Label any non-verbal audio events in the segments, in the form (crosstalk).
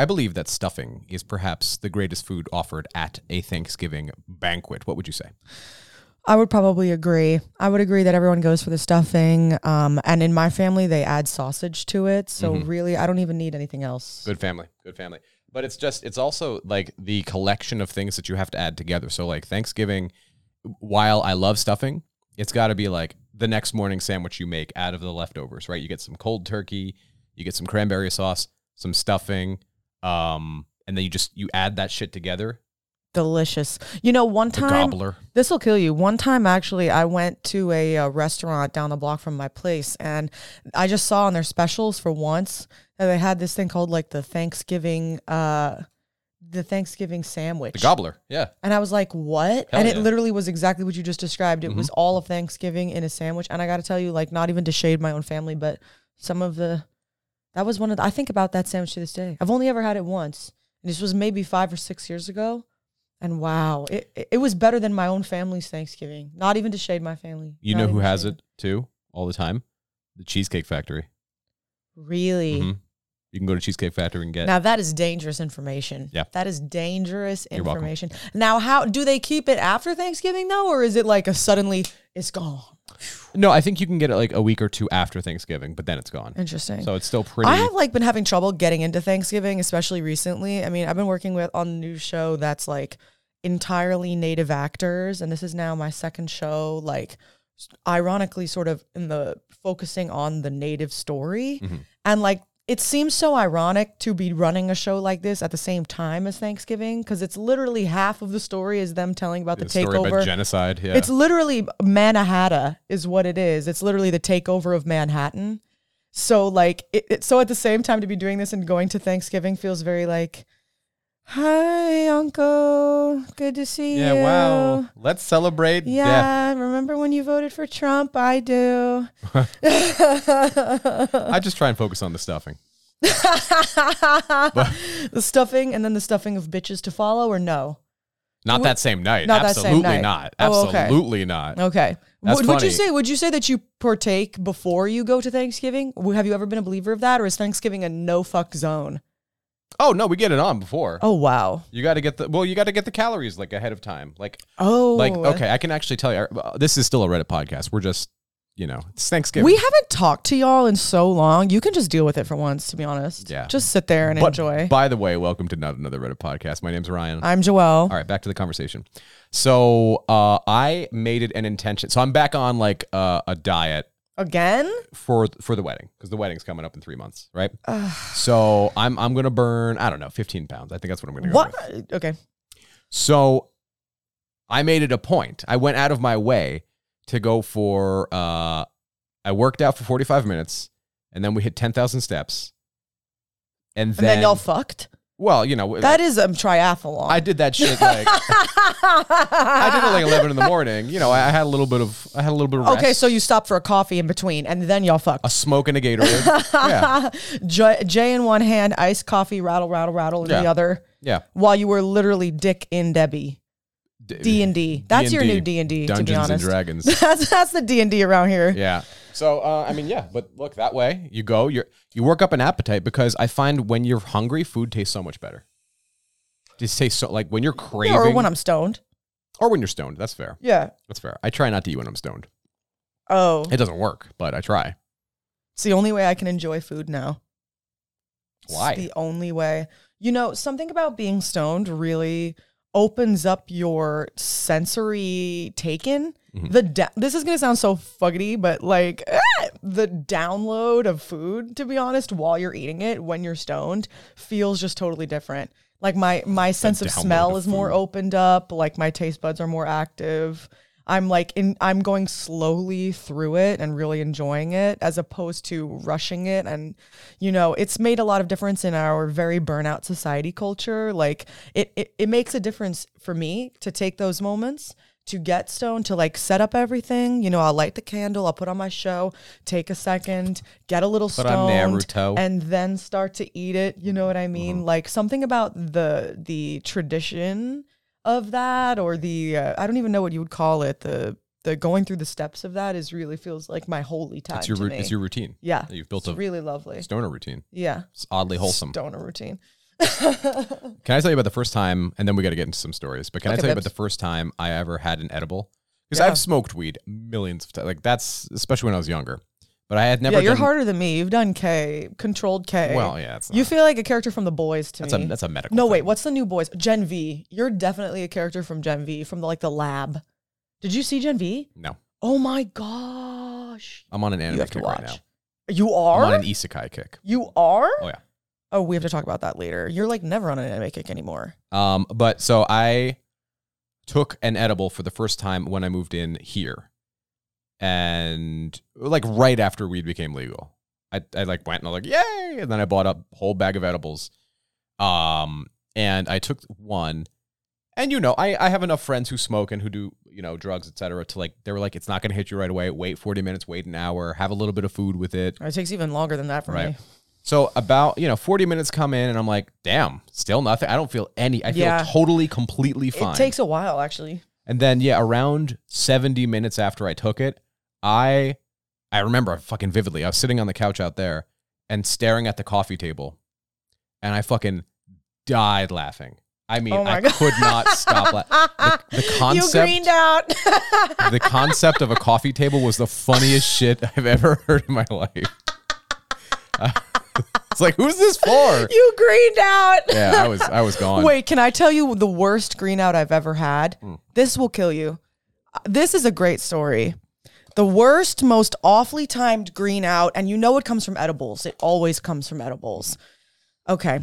I believe that stuffing is perhaps the greatest food offered at a Thanksgiving banquet. What would you say? I would probably agree. I would agree that everyone goes for the stuffing. Um, and in my family, they add sausage to it. So really, I don't even need anything else. Good family. Good family. But it's just it's also like the collection of things that you have to add together. So like Thanksgiving, while I love stuffing, it's got to be like the next morning sandwich you make out of the leftovers, right? You get some cold turkey, you get some cranberry sauce, some stuffing, um, and then you just you add that shit together. Delicious. You know, one time gobbler. this will kill you. One time, actually, I went to a, uh restaurant down the block from my place, and I just saw on their specials for once that they had this thing called like the Thanksgiving, uh, the Thanksgiving sandwich. The gobbler. Yeah. And I was like, what? Hell and it yeah. literally was exactly what you just described. It was all of Thanksgiving in a sandwich. And I got to tell you, like, not even to shade my own family, but some of the, that was one of the, I think about that sandwich to this day. I've only ever had it once. And this was maybe five or six years ago. And wow, it, it- was better than my own family's Thanksgiving. Not even to shade my family. You know who has it too all the time? The Cheesecake Factory. Really? Mhm. You can go to Cheesecake Factory and get. Now that is dangerous information. Yeah. That is dangerous You're welcome. information. Now how do they keep it after Thanksgiving though or is it like a suddenly it's gone? No, I think you can get it like a week or two after Thanksgiving, but then it's gone. Interesting. So it's still pretty. I have like been having trouble getting into Thanksgiving, especially recently. I mean, I've been working with on a new show that's like entirely native actors, and this is now my second show. Like, ironically, sort of in the focusing on the native story, Mhm. and like it seems so ironic to be running a show like this at the same time as Thanksgiving because it's literally half of the story is them telling about the, the takeover. about genocide. Yeah. It's literally Manhattan is what it is. It's literally the takeover of Manhattan. So like it, it- so at the same time to be doing this and going to Thanksgiving feels very like Hi uncle, good to see yeah. you. Yeah, wow. Let's celebrate. Yeah, remember when you voted for Trump? I do. (laughs) I just try and focus on the stuffing. (laughs) the stuffing and then the stuffing of bitches to follow or no? Not that same night. Not that same Absolutely night. not. Oh, okay. Absolutely not. Okay. That's would, would you say would you say that you partake before you go to Thanksgiving? Have you ever been a believer of that or is Thanksgiving a no fuck zone? Oh no, we get it on before. Oh wow. You got to get the well. You got to get the calories like ahead of time. Like Oh. like okay, I can actually tell you. uh, This is still a Reddit podcast. We're just you know it's Thanksgiving. We haven't talked to y'all in so long. You can just deal with it for once, to be honest. Yeah. Just sit there and But enjoy. By the way, welcome to not another Reddit podcast. My name's Ryan. I'm Joelle. All right, back to the conversation. So uh, I made it an intention. So I'm back on like uh, a diet Again? for for the wedding because the wedding's coming up in three months, right? so I'm I'm gonna burn I don't know 15 pounds. I think that's what I'm gonna go What? with. Okay. So I made it a point. I went out of my way to go for. Uh, I worked out for 45 minutes, and then we hit 10,000 steps, and And then, then, y'all fucked? Well, you know, That is a triathlon. I did that shit like I did it like 11 in the morning. You know, I, I had a little bit of I had a little bit of rest, Okay, so you stopped for a coffee in between and then y'all fucked. a smoke and a Gatorade. yeah, (laughs) J, J in one hand, iced coffee, rattle, rattle, rattle in Yeah. the other, yeah. while you were literally Dick in Debbie. D and D. That's your new D and D. To be Dungeons and Dragons. (laughs) that's that's the D and D around here. Yeah. So uh, I mean, yeah, but look that way. You go. You you work up an appetite because I find when you're hungry, food tastes so much better. Just tastes so like when you're craving, Or when I'm stoned. or when you're stoned. That's fair. Yeah. That's fair. I try not to eat when I'm stoned. Oh, It doesn't work, but I try. it's the only way I can enjoy food now. It's Why? the only way. You know, something about being stoned really opens up your sensory taken. Mhm. The da- this is gonna sound so fuggity, but like eh, the download of food, to be honest, while you're eating it when you're stoned, feels just totally different. Like my my sense of smell of is more opened up. Like my taste buds are more active. I'm like in I'm going slowly through it and really enjoying it as opposed to rushing it. And you know it's made a lot of difference in our very burnout society culture. Like it it, it makes a difference for me to take those moments to get stoned to like set up everything. You know I'll light the candle I'll put on my show take a second get a little Put on stoned and then start to eat it. You know what I mean? Mm-hmm. like something about the the tradition of that or the uh, I don't even know what you would call it the the going through the steps of that is really feels like my holy time It's your to ru- me. it's your routine. yeah You've built it's a really lovely stoner routine. yeah It's oddly wholesome. stoner routine (laughs) Can I tell you about the first time, and then we got to get into some stories. But can I Okay, tell you about the first time I ever had an edible? Because Yeah. I've smoked weed millions of times. Like that's especially when I was younger. But I had never. yeah, you're done, harder than me. You've done K, controlled K. Well, yeah, it's not, you feel like a character from the boys to that's a that's a medical. no, thing. wait, what's the new boys? Gen V. You're definitely a character from Gen V, from the, like the lab. Did you see Gen V? No, Oh my gosh. I'm on an You anime have to kick right now. You I'm on are? an isekai kick. You are? Oh yeah. Oh, we have to talk about that later. You're like never on an anime kick anymore. Um, but so I took an edible for the first time when I moved in here, and like right after weed became legal, I I like went and I was like yay, and then I bought a whole bag of edibles, um, and I took one, and you know I I have enough friends who smoke and who do you know drugs etc. to like they were like it's not gonna hit you right away. Wait forty minutes, wait an hour, have a little bit of food with it. It takes even longer than that for Right. me. So about you know forty minutes come in and I'm like damn, still nothing. I don't feel any. I feel Yeah. totally completely fine. It takes a while, actually. And then yeah, around 70 minutes after I took it, I I remember fucking vividly. I was sitting on the couch out there and staring at the coffee table. And I fucking died laughing. I mean, Oh I God. could not stop laughing. The, the you concept greened out. the concept of a coffee table was the funniest shit I've ever heard in my life. (laughs) it's like, who's this for? you greened out. Yeah, I was I was gone. Wait, can I tell you the worst green out I've ever had? Hmm. This will kill you. Uh, This is a great story. The worst, most awfully timed green out, and you know it comes from edibles. It always comes from edibles. Okay.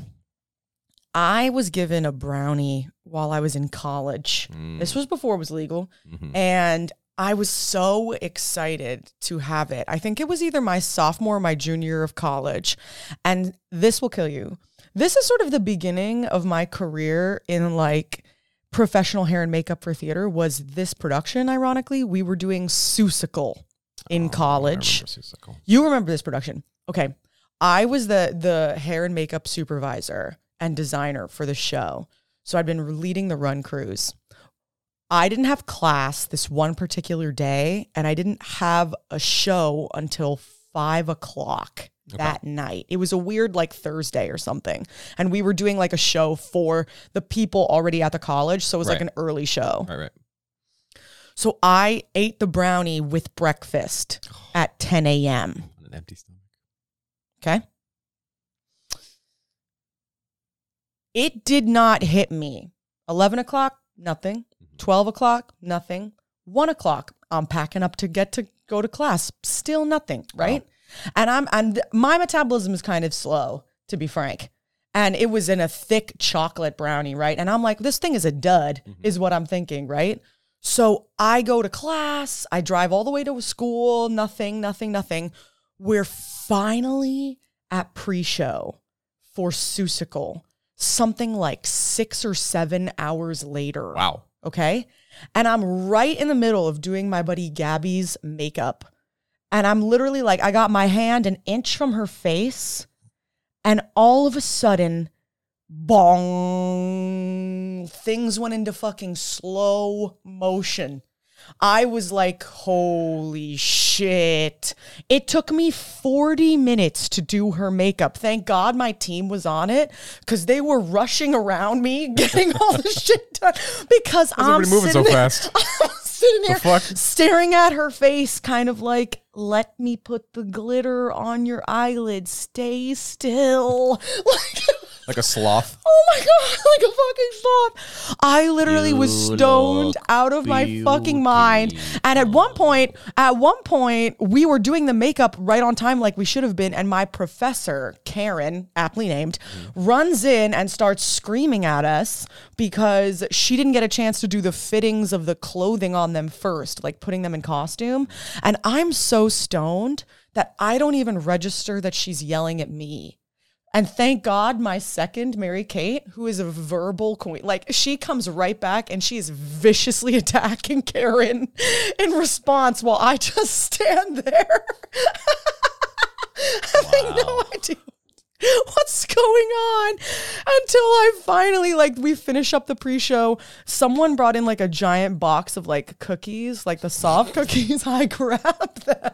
I was given a brownie while I was in college. Mm. This was before it was legal. Mhm. And I was so excited to have it. I think it was either my sophomore or my junior year of college. And this will kill you. This is sort of the beginning of my career in like professional hair and makeup for theater was this production ironically. We were doing Seussical in Oh, college. remember. You remember this production. Okay. I was the the hair and makeup supervisor and designer for the show. So I'd been leading the run crews. I didn't have class this one particular day, and I didn't have a show until five o'clock that night. It was a weird like Thursday or something. And we were doing like a show for the people already at the college. So it was like an early show. Right, right. So I ate the brownie with breakfast (sighs) at 10 a.m. On an empty stomach. Okay. It did not hit me. 11 o'clock, nothing. Mm-hmm. 12 o'clock, nothing. 1 o'clock, I'm packing up to get to go to class. Still nothing, right? And I'm and my metabolism is kind of slow, to be frank. And it was in a thick chocolate brownie, right? And I'm like, this thing is a dud, mm-hmm. is what I'm thinking, right? So I go to class, I drive all the way to school, nothing, nothing, nothing. We're finally at pre show for Seussical, something like six or seven hours later. Wow. Okay. And I'm right in the middle of doing my buddy Gabby's makeup. And I'm literally like, I got my hand an inch from her face. And all of a sudden, bong, things went into fucking slow motion. I was like, holy shit. It took me 40 minutes to do her makeup. Thank God my team was on it because they were rushing around me (laughs) getting all the shit done because I'm moving so fast? (laughs) Sitting there fuck? staring at her face, kind of like, let me put the glitter on your eyelid. Stay still. (laughs) Like, Like a sloth. Oh my god, (laughs) like a fucking sloth. I literally was stoned look out of my fucking mind. And at one point, at one point, we were doing the makeup right on time like we should have been and my professor, Karen, aptly named, mm. runs in and starts screaming at us because she didn't get a chance to do the fittings of the clothing on them first, like putting them in costume. And I'm so stoned that I don't even register that she's yelling at me. And thank God, my second, Mary Kate, who is a verbal queen, like she comes right back and she is viciously (laughs) attacking Karen in response while I just stand there (laughs) having no idea what's going on until I finally like we finish up the pre-show. Someone brought in like a giant box of like cookies, like the soft cookies. (laughs) I grabbed them.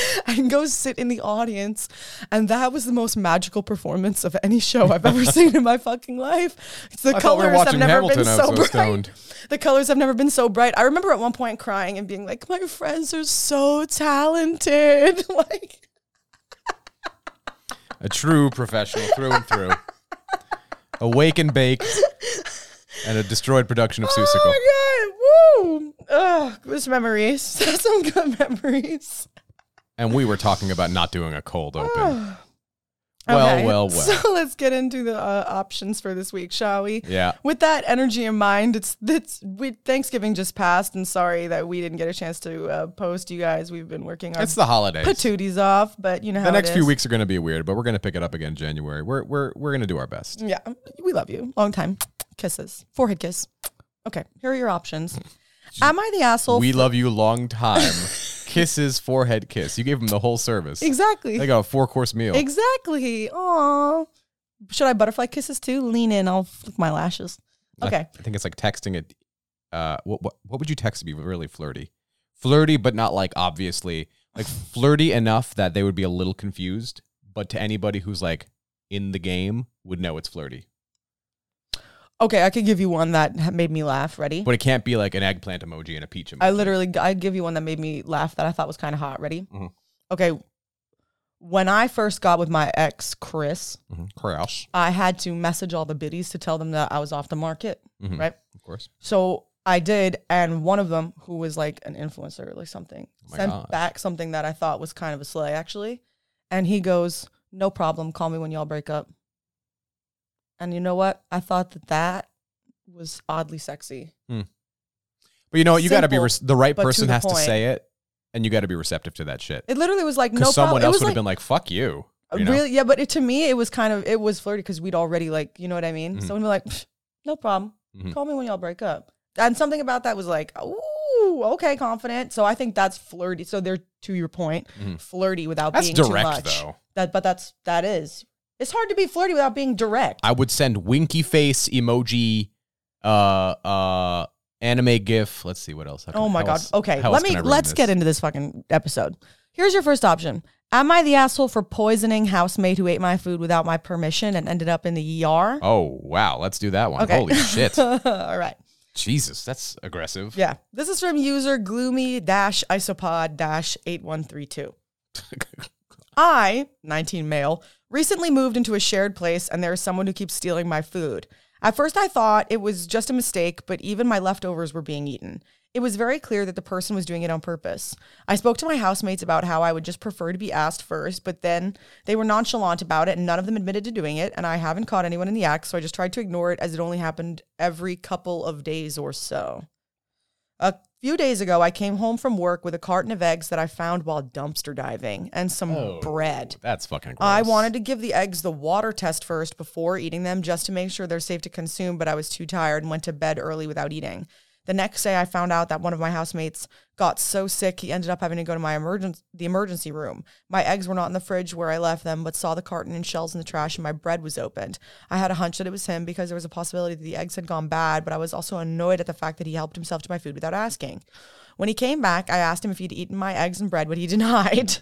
(laughs) and go sit in the audience. And that was the most magical performance of any show I've ever (laughs) seen in my fucking life. It's the I thought we colors have never Hamilton. been so so bright. stoned. The colors have never been so bright. I remember at one point crying and being like, "My friends are so talented." (laughs) like, A true professional through and through. Awake and bake, and a destroyed production of Seussical. oh my god, woo! Ugh, good memories. Some good memories. And we were talking about not doing a cold open. (sighs) Well, Well, well, well. So (laughs) let's get into the uh, options for this week, shall we? Yeah. With that energy in mind, it's it's we Thanksgiving just passed, and sorry that we didn't get a chance to uh, post you guys. We've been working our It's the holidays. patooties off, but you know how the next few weeks are going to be weird, but we're going to pick it up again January. We're we're we're going to do our best. Yeah, we love you. Long time. Kisses. Forehead kiss. Okay, here are your options. (laughs) Am I the asshole? we love you long time. (laughs) Kisses, forehead kiss. You gave them the whole service. exactly. They got a four course meal. Exactly. Aw. Should I butterfly kisses too? Lean in. I'll flick my lashes. I- Okay. I think it's like texting it. Uh, what what what would you text to be really flirty? Flirty, but not like obviously like (sighs) flirty enough that they would be a little confused, but to anybody who's like in the game would know it's flirty. Okay, I could give you one that made me laugh. Ready? But it can't be like an eggplant emoji and a peach emoji. I literally, I'd give you one that made me laugh that I thought was kind of hot. Ready? Mhm. Okay. When I first got with my ex, Chris, Mhm. Crash, I had to message all the biddies to tell them that I was off the market, Mhm. right? of course. So I did, and one of them, who was like an influencer or like something, Oh sent gosh. back something that I thought was kind of a slay, actually. And he goes, "No problem. Call me when y'all break up." And you know what? I thought that that was oddly sexy. But you know what? You got to be res- the right but to person the has to point. say it, and you got to be receptive to that shit. It literally was like no Because problem. someone It else was would like, have been like, "Fuck you." you know? really, yeah. But it, to me, it was kind of it was flirty because we'd already like, you know what I mean? Mhm. So we'd be like, "Psh, "No problem. Mhm. Call me when y'all break up." And something about that was like, "Ooh, okay, confident." So I think that's flirty. So they're to your point, Mhm. flirty without That's being too much. though. That, but that's that is. It's hard to be flirty without being direct. I would send winky face emoji, uh, uh, anime gif. Let's see what else. How can- oh my god. else- okay, let me can I ruin let's this? get into this fucking episode. Here's your first option. Am I the asshole for poisoning housemate who ate my food without my permission and ended up in the ER? Oh wow, let's do that one. Okay. Holy shit, (laughs) All right. Jesus, that's aggressive. Yeah. This is from user gloomy dash isopod dash 8132. (laughs) I, 19 male, recently moved into a shared place and there is someone who keeps stealing my food. At first, I thought it was just a mistake, but even my leftovers were being eaten. It was very clear that the person was doing it on purpose. I spoke to my housemates about how I would just prefer to be asked first, but then they were nonchalant about it and none of them admitted to doing it. And I haven't caught anyone in the act, so I just tried to ignore it as it only happened every couple of days or so. A few days ago, I came home from work with a carton of eggs that I found while dumpster diving and some Oh, bread. That's fucking. Gross. I wanted to give the eggs the water test first before eating them just to make sure they're safe to consume, but I was too tired and went to bed early without eating. The next day, I found out that one of my housemates got so sick he ended up having to go to my emergency the emergency room. My eggs were not in the fridge where I left them, but saw the carton and shells in the trash, and my bread was opened. I had a hunch that it was him because there was a possibility that the eggs had gone bad, but I was also annoyed at the fact that he helped himself to my food without asking. When he came back, I asked him if he'd eaten my eggs and bread, but he (laughs) denied.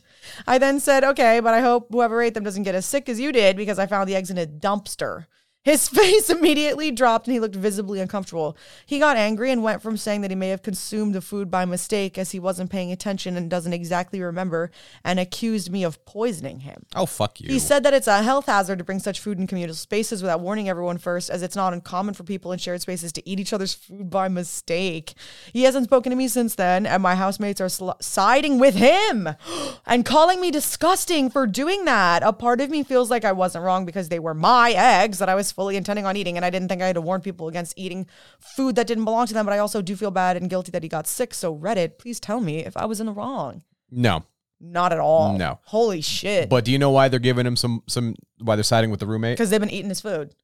I then said, okay, but I hope whoever ate them doesn't get as sick as you did because I found the eggs in a dumpster. His (laughs) face immediately dropped and he looked visibly uncomfortable. He got angry and went from saying that he may have consumed the food by mistake as he wasn't paying attention and doesn't exactly remember and accused me of poisoning him. Oh fuck you. He said that it's a health hazard to bring such food in communal spaces without warning everyone first, as it's not uncommon for people in shared spaces to eat each other's food by mistake. He hasn't spoken to me since then, and my housemates are sl- siding with him (gasps) and calling me disgusting for doing that. A part of me feels like I wasn't wrong because they were my eggs that I was fully intending on eating, and I didn't think I had to warn people against eating food that didn't belong to them. But I also do feel bad and guilty that he got sick. So, Reddit, please tell me if I was in the wrong. no. Not at all. No. Holy shit. But do you know why they're giving him some some why they're siding with the roommate? Because they've been eating his food.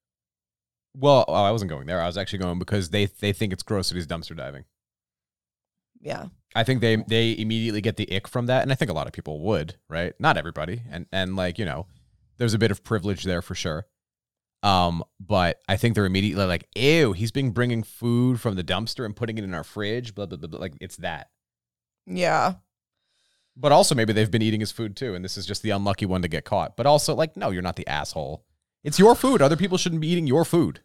Well, oh, I wasn't going there. I was actually going because they they think it's gross that he's dumpster diving. Yeah. I think they they immediately get the ick from that, and I think a lot of people would, right? Not everybody, and and like you know, there's a bit of privilege there for sure. Um, but I think they're immediately like, "Ew, he's been bringing food from the dumpster and putting it in our fridge." Blah blah blah. blah. Like it's that. Yeah. But also maybe they've been eating his food too, and this is just the unlucky one to get caught. But also, like, no, you're not the asshole. It's your food. Other people shouldn't be eating your food.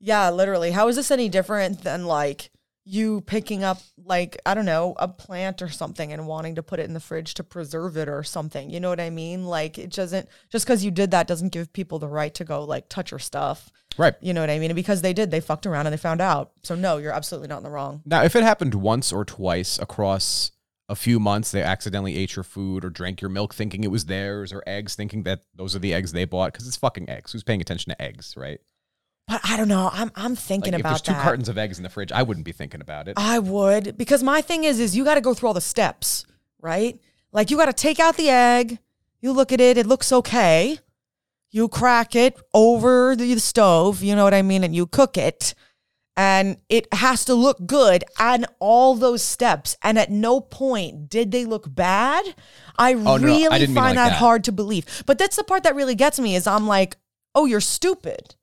Yeah, literally. How is this any different than like you picking up like I don't know, a plant or something and wanting to put it in the fridge to preserve it or something. You know what I mean? Like it doesn't just cuz you did that doesn't give people the right to go like touch your stuff. Right. You know what I mean? And because they did, they fucked around and they found out. So no, you're absolutely not in the wrong. Now, if it happened once or twice across a few months, they accidentally ate your food or drank your milk thinking it was theirs, or eggs thinking that those are the eggs they bought because it's fucking eggs. Who's paying attention to eggs, right? But I don't know. I'm I'm thinking Like if there's about two that. cartons of eggs in the fridge, I wouldn't be thinking about it. I would because my thing is is you got to go through all the steps, right? Like you got to take out the egg, you look at it, it looks okay. You crack it over the stove, you know what I mean, and you cook it. And it has to look good and all those steps. And at no point did they look bad. I Oh, really didn't mean find like that, that. hard to believe. But that's the part that really gets me is I'm like, oh, you're stupid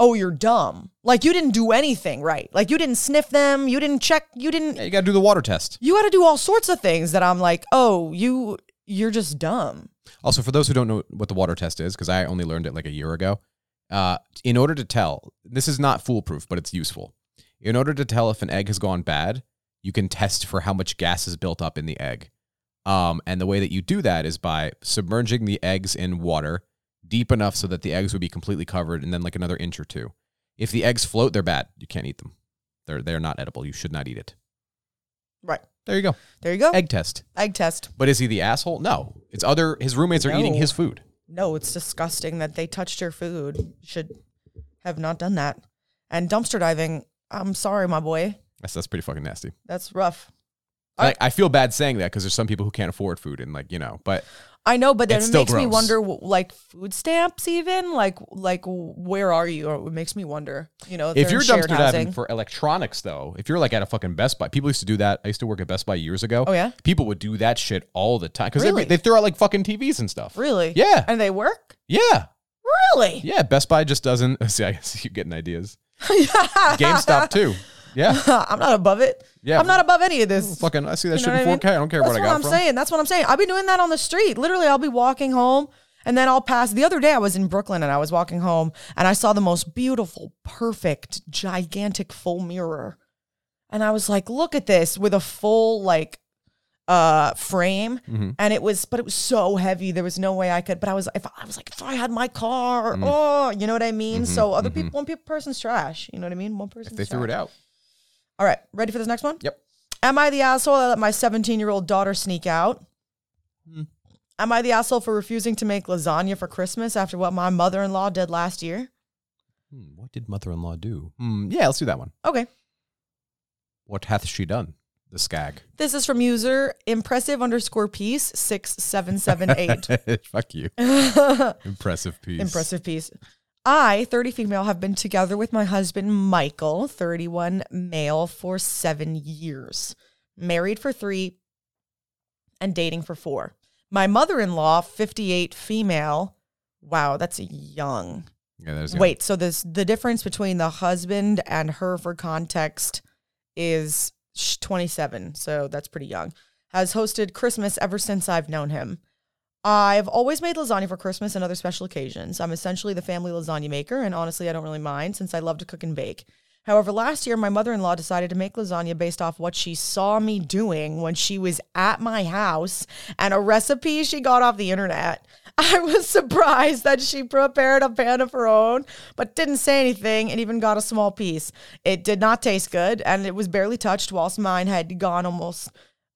oh, you're dumb. Like you didn't do anything right. Like you didn't sniff them. You didn't check. You didn't. Yeah, you got to do the water test. You got to do all sorts of things that I'm like, oh, you you're just dumb. Also, for those who don't know what the water test is, because I only learned it like a year ago, uh, in order to tell, this is not foolproof, but it's useful. In order to tell if an egg has gone bad, you can test for how much gas is built up in the egg. Um, and the way that you do that is by submerging the eggs in water deep enough so that the eggs would be completely covered and then like another inch or two. If the eggs float, they're bad. You can't eat them. They're they're not edible. You should not eat it. Right. There you go. There you go. Egg, test. Egg test. But is he the asshole? No. It's other his roommates are eating his food. No, it's disgusting that they touched your food. Should have not done that. And dumpster diving. I'm sorry, my boy. That's that's pretty fucking nasty. That's rough. I, I feel bad saying that because there's some people who can't afford food and like you know, but I know, but then It's it still makes me gross. wonder, w- like food stamps, even like like where are you? Or it makes me wonder. You know, if they're you're in shared dumpster diving housing. for electronics though, if you're like at a fucking Best Buy, people used to do that. I used to work at Best Buy years ago. Oh, yeah? people would do that shit all the time because Really? they throw out like fucking TVs and stuff. really, Yeah, and they work. yeah, Really? yeah. Best Buy just doesn't. (laughs) See, I guess you're getting ideas. (laughs) GameStop too. Yeah, (laughs) I'm not above it. Yeah. I'm not above any of this. fucking. I see that You shit in what 4K. I I, don't care That's what I what got I'm from. saying. That's what I'm saying. I'll be doing that on the street. Literally, I'll be walking home and then I'll pass. The other day, I was in Brooklyn and I was walking home and I saw the most beautiful, perfect, gigantic full mirror. And I was like, look at this with a full, like, uh frame Mm-hmm. and it was but it was so heavy there was no way i could but i was if i was like if i had my car Mm-hmm. oh you know what i mean so other people one people person's trash you know what i mean one person They threw it out. All right ready for this next one Yep. Am I the asshole that let my 17 year old daughter sneak out? Hmm. Am I the asshole for refusing to make lasagna for Christmas after what my mother in law did last year? Hmm, what did mother-in-law do? Hmm, yeah, let's do that one. Okay. What hath she done? The skag. This is from user impressive underscore piece 6778. (laughs) Fuck you. (laughs) Impressive piece. impressive piece. I, 30 female, have been together with my husband Michael, 31 male, for seven years, married for three, and dating for four. My mother in law, 58 female. Wow, that's young. Yeah, there's Wait, so this the difference between the husband and her for context is sh- 27, so that's pretty young. Has hosted Christmas ever since I've known him. I've always made lasagna for Christmas and other special occasions. I'm essentially the family lasagna maker, and honestly, I don't really mind since I love to cook and bake. However, last year, my mother in law decided to make lasagna based off what she saw me doing when she was at my house and a recipe she got off the internet. (laughs) I was surprised that she prepared a pan of her own, but didn't say anything and even got a small piece. It did not taste good, and it was barely touched, whilst mine had gone almost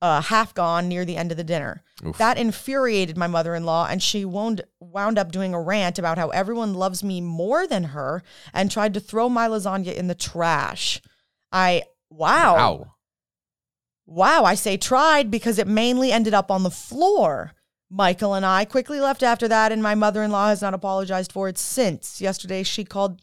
uh, half gone near the end of the dinner. That infuriated my mother in law, and she wound, wound up doing a rant about how everyone loves me more than her and tried to throw my lasagna in the trash. I, wow. Wow. Wow, I say tried because it mainly ended up on the floor. Michael and I quickly left after that, and my mother in law has not apologized for it since. Yesterday, she called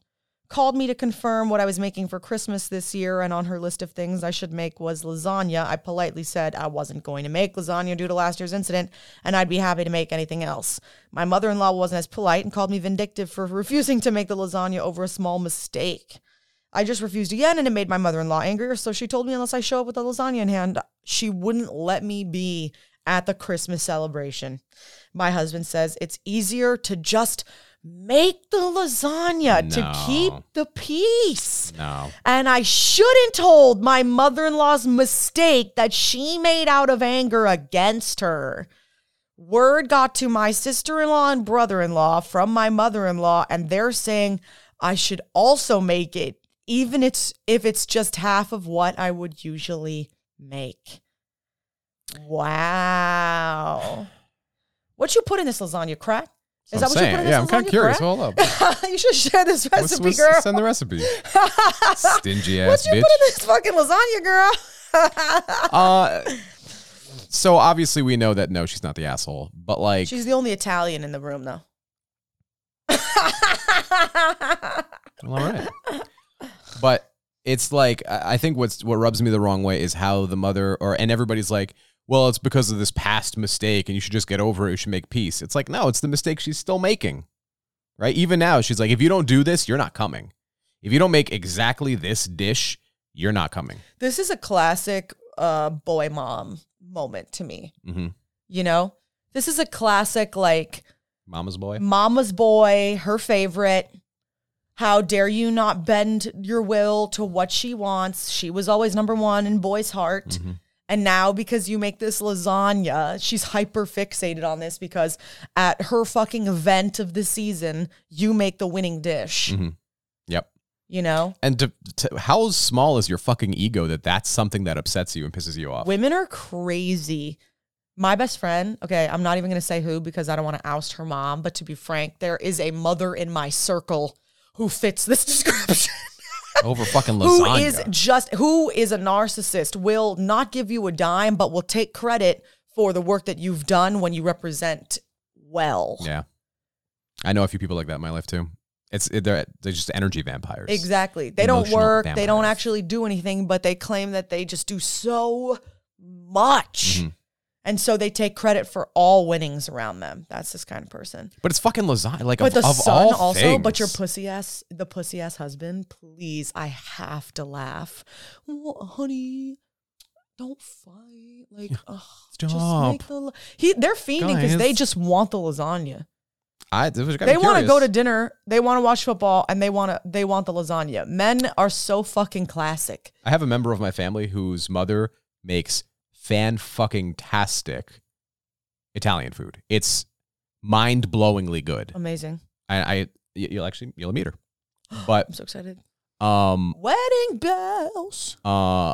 called me to confirm what I was making for Christmas this year, and on her list of things I should make was lasagna. I politely said I wasn't going to make lasagna due to last year's incident, and I'd be happy to make anything else. My mother in law wasn't as polite and called me vindictive for refusing to make the lasagna over a small mistake. I just refused again, and it made my mother in law angrier. So she told me unless I show up with the lasagna in hand, she wouldn't let me be at the Christmas celebration. My husband says it's easier to just make the lasagna to keep the peace. No. And I shouldn't hold my mother in law's mistake that she made out of anger against her. Word got to my sister in law and brother in law from my mother in law, and they're saying I should also make it, even it's, if it's just half of what I would usually make. Wow. What you put in this lasagna? Crack? Is that I'm what saying. you in yeah, I'm kind of curious. Crack? Hold up. (laughs) you should share this recipe, what's- girl. Send the recipe. (laughs) Stingy What ass you bitch. put in this fucking lasagna, girl? (laughs) Uh, so obviously we know that no, she's not the asshole, but like, She's the only Italian in the room, though. all right. But it's like I I think what's what rubs me the wrong way is how the mother or and everybody's like, well, it's because of this past mistake, and you should just get over it. You should make peace. It's like no, it's the mistake she's still making, right? Even now, she's like, if you don't do this, you're not coming. If you don't make exactly this dish, you're not coming. This is a classic uh, boy mom moment to me. hmm You know, this is a classic like Mama's boy. mama's boy, her favorite. How dare you not bend your will to what she wants? She was always number one in boy's heart. Mhm. And now, because you make this lasagna, she's hyper fixated on this because at her fucking event of the season, you make the winning dish. Mhm. Yep. You know, And to, to, how small is your fucking ego that that's something that upsets you and pisses you off? women are crazy. My best friend, okay, I'm not even going to say who because I don't want to oust her mom, but to be frank, there is a mother in my circle who fits this (laughs) description. Over fucking who lasagna. is just who is a narcissist will not give you a dime but will take credit for the work that you've done when you represent well. Yeah. I know a few people like that in my life too. It's it- they're they're just energy vampires. Exactly. They don't Emotional work, they don't actually do anything, but they claim that they just do so much. Mhm. And so they take credit for all winnings around them. That's this kind of person. But it's fucking lasagna. Like But of, the of son all also, but your pussy ass, the pussy ass husband, please, I have to laugh. Well, honey, don't fight. Like, ugh, just Stop. make the. He, they're fiending because they just want the lasagna. I, this was- They want to go to dinner. They want to watch football, and they want to. They want the lasagna. Men are so fucking classic. I have a member of my family whose mother makes fan fucking tastic Italian food. It's mind blowingly good. Amazing. I, I you'll actually you'll meet her. (gasps) But I'm so excited. um Wedding bells. uh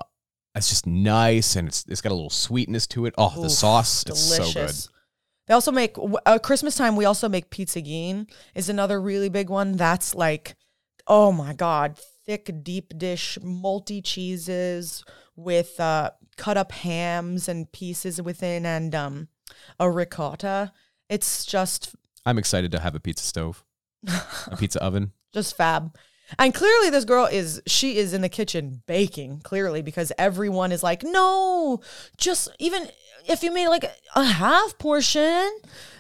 it's just nice and it's it's got a little sweetness to it. Oh, the Oof, sauce it's so good. delicious. They also make uh, Christmas time. We also make pizzagine is another really big one. That's like, oh my god, thick deep dish, multi cheeses with uh, cut up hams and pieces within, and um, a ricotta. It's just I'm excited to have a pizza stove, a (laughs) pizza oven. just fab. And clearly, this girl is she is in the kitchen baking. Clearly, because everyone is like, no, just even if you made like a half portion,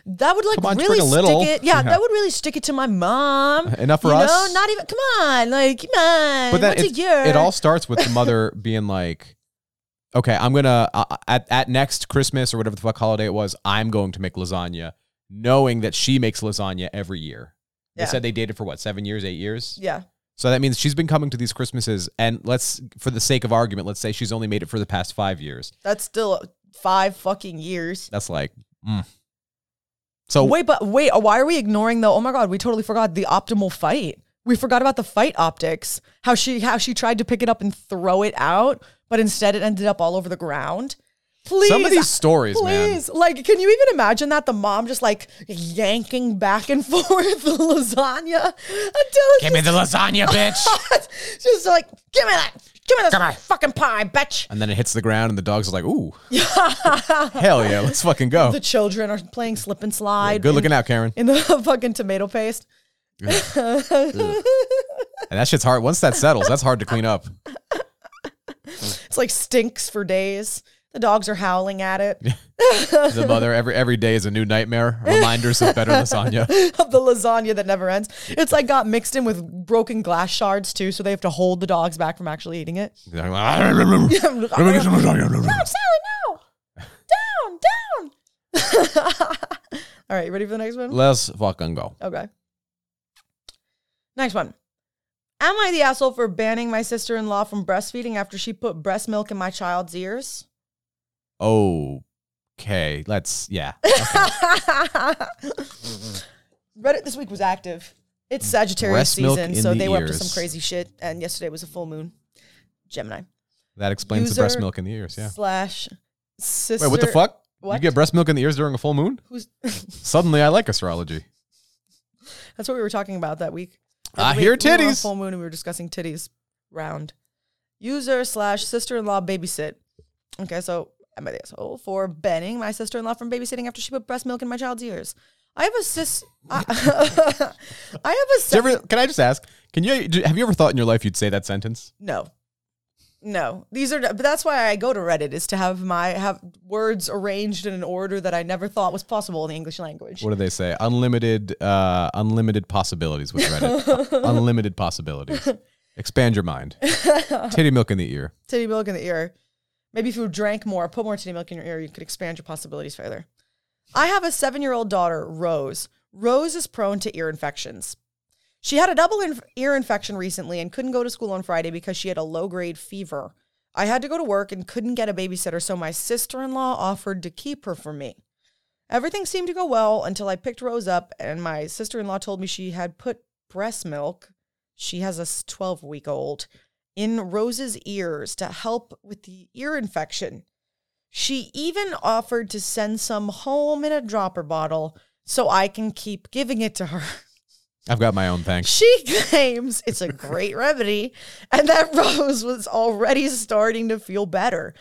that would like on, really stick it. Yeah, Yeah. that would really stick it to my mom. Enough for you us? No, not even. Come on, like come on. But a it, it all starts with the mother (laughs) being like, "Okay, I'm gonna uh, at at next Christmas or whatever the fuck holiday it was, I'm going to make lasagna," knowing that she makes lasagna every year. They Yeah. said they dated for what seven years, eight years. Yeah, So that means she's been coming to these Christmases, and let's, for the sake of argument, let's say she's only made it for the past five years. that's still five fucking years. That's like, mm. so wait, but wait, why are we ignoring the? Oh my god, we totally forgot the optimal fight. We forgot about the fight optics. How she how she tried to pick it up and throw it out, but instead it ended up all over the ground. Please, some of these stories, man. please, like, can you even imagine that the mom just like yanking back and (laughs) forth the lasagna until it's Give me the lasagna, bitch. (laughs) just, like, give me that, give me this Come on. fucking pie, bitch. and then it hits the ground, and the dogs are like, "Ooh, (laughs) hell yeah, let's fucking go." The children are playing slip and slide. Good in- looking out, Karen. in the fucking tomato paste. And that shit's hard. Once that settles, that's hard to clean up. It's like stinks for days. The dogs are howling at it The mother every every day is a new nightmare. (laughs) Reminders of better lasagna. (laughs) of the lasagna that never ends. It's like got mixed in with broken glass shards too, so they have to hold the dogs back from actually eating it. Ah, (laughs) Let me get some ah, lasagna. No, Sally, no. Down, down. All right, you ready for the next one? Let's fucking go. Okay. Next one. Am I the asshole for banning my sister in law from breastfeeding after she put breast milk in my child's ears? Okay, let's yeah. (laughs) Reddit this week was active. It's Sagittarius Breast milk season, in so the they were up to ears. some crazy shit. And yesterday was a full moon. Gemini. That explains the breast User milk in the ears. Yeah. Slash sister. Wait, what the fuck? What? You get breast milk in the ears during a full moon? Who's (laughs) Suddenly, I like astrology. That's what we were talking about that week. I We- hear we were on titties. full moon and we were discussing titties round. User slash sister in law babysit. Okay, so am I the asshole for banning my sister in law from babysitting after she put breast milk in my child's ears? I have a sis. I, (laughs) I have a ever, can I just ask? Can you do- have you ever thought in your life you'd say that sentence? No. No. These are but that's why I go to Reddit is to have my have words arranged in an order that I never thought was possible in the English language. What do they say? Unlimited, uh, unlimited possibilities with Reddit. (laughs) unlimited possibilities. Expand your mind. (laughs) Titty milk in the ear. Titty milk in the ear. Maybe if you drank more, put more titty milk in your ear, you could expand your possibilities further. I have a seven year old daughter, Rose. Rose is prone to ear infections. She had a double inf- ear infection recently and couldn't go to school on Friday because she had a low grade fever. I had to go to work and couldn't get a babysitter, so my sister in law offered to keep her for me. Everything seemed to go well until I picked Rose up, and my sister in law told me she had put breast milk, she has a 12 week old, in Rose's ears to help with the ear infection. She even offered to send some home in a dropper bottle so I can keep giving it to her. I've got my own thing. (laughs) She claims it's a great (laughs) remedy and that Rose was already starting to feel better.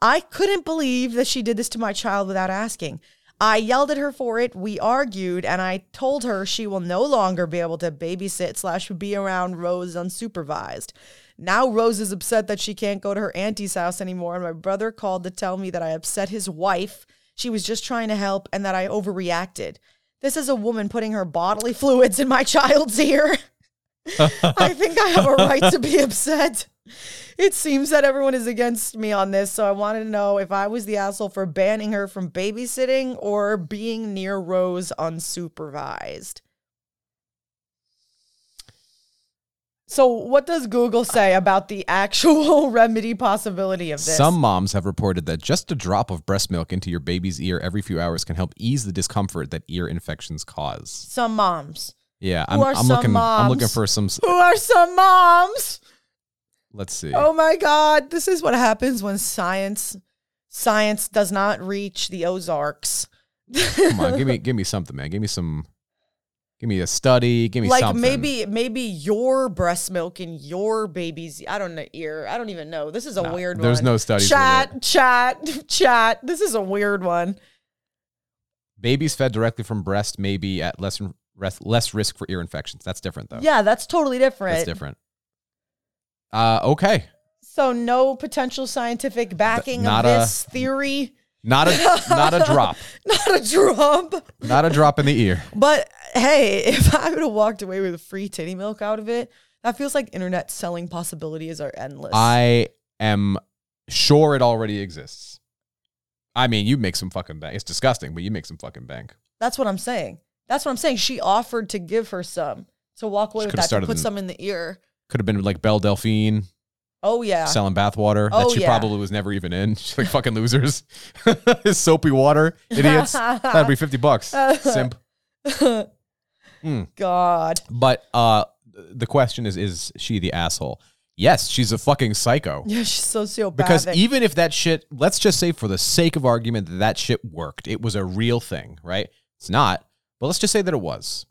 I couldn't believe that she did this to my child without asking. I yelled at her for it. We argued, and I told her she will no longer be able to babysit slash be around Rose unsupervised. Now Rose is upset that she can't go to her auntie's house anymore, and my brother called to tell me that I upset his wife. She was just trying to help, and that I overreacted. This is a woman putting her bodily (laughs) fluids in my child's ear. I think I have a right to be (laughs) upset. It seems that everyone is against me on this, so I wanted to know if I was the asshole for banning her from babysitting or being near Rose unsupervised. So, what does Google say about the actual (laughs) remedy possibility of this? Some moms have reported that just a drop of breast milk into your baby's ear every few hours can help ease the discomfort that ear infections cause. some moms. Yeah, I'm, are I'm some looking. I'm looking for some. Who are some moms? Let's see. Oh my god, this is what happens when science science does not reach the Ozarks. Come on, give me (laughs) give me something, man. Give me some. Give me a study. Give me like something. maybe maybe your breast milk in your baby's I don't know ear. I don't even know. This is a No, weird there's one. no study. Chat, chat, (laughs) chat. This is a weird one. babies fed directly from breast may be at less less risk for ear infections. That's different though. Yeah, that's totally different. That's different. Uh, okay. So no potential scientific backing of not a- this theory. Not a not a (laughs) drop. Not a drop. Not a drop in the ear. But hey, (laughs) if I would have walked away with a free titty milk out of it, that feels like internet selling possibilities are endless. I am sure it already exists. I mean, you make some fucking bank. It's disgusting, but you make some fucking bank. That's what I'm saying. That's what I'm saying. She offered to give her some to walk away She with could've that to started put in- some in the ear. Could have been like Belle Delphine Oh yeah. selling bathwater Oh, that she yeah. probably was never even in. (laughs) She's like fucking losers. (laughs) Soapy water, idiots. That'd be fifty bucks. Simp. Mm. God. But uh, the question is: Is she the asshole? Yes, she's a fucking psycho. (laughs) Yeah, she's sociopathic. Because even if that shit, let's just say for the sake of argument that that shit worked, it was a real thing, right? It's not, but let's just say that it was.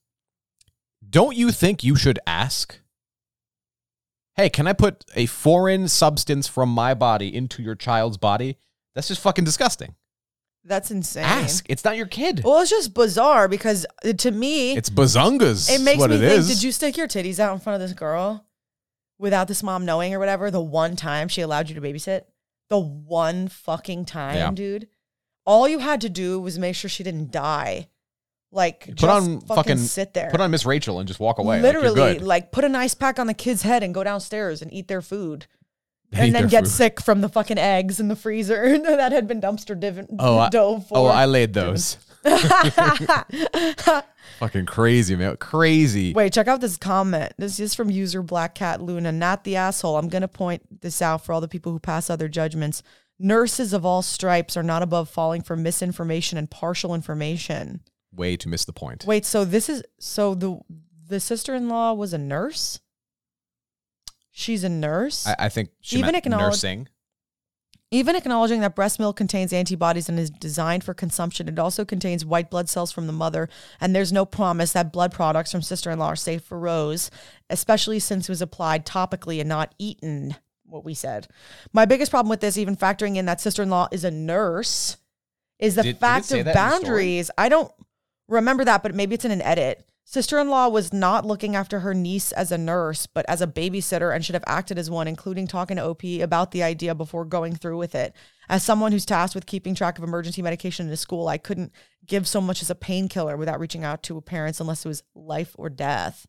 Don't you think you should ask? Hey, can I put a foreign substance from my body into your child's body? That's just fucking disgusting. That's insane. Ask. It's not your kid. Well, it's just bizarre because uh, to me, It's bazungas. it makes what me it think: is. Did you stick your titties out in front of this girl without this mom knowing or whatever? The one time she allowed you to babysit, the one fucking time, Yeah. dude. All you had to do was make sure she didn't die. Like put just on fucking, fucking sit there. Put on Miss Rachel and just walk away. Like, you're Literally, good. like put an ice pack on the kid's head and go downstairs and eat their food. And then get food. sick from the fucking eggs in the freezer (laughs) that had been dumpster div- Oh, dove for. oh, I laid those. (laughs) Fucking crazy, man. Crazy. Wait, check out this comment. This is from user Black Cat Luna. Not the asshole. I'm gonna point this out for all the people who pass other judgments. Nurses of all stripes are not above falling for misinformation and partial information. Way to miss the point. Wait, so this is so the the sister in law was a nurse? She's a nurse? I, I think Even nursing. Even acknowledging that breast milk contains antibodies and is designed for consumption, it also contains white blood cells from the mother, and there's no promise that blood products from sister in law are safe for Rose, especially since it was applied topically and not eaten, what we said. My biggest problem with this, even factoring in that sister in law is a nurse, is the Did- did fact say of the boundaries. I don't remember that, but maybe it's in an edit. Sister in law was not looking after her niece as a nurse, but as a babysitter and should have acted as one, including talking to OP about the idea before going through with it. As someone who's tasked with keeping track of emergency medication in a school, I couldn't give so much as a painkiller without reaching out to parents unless it was life or death.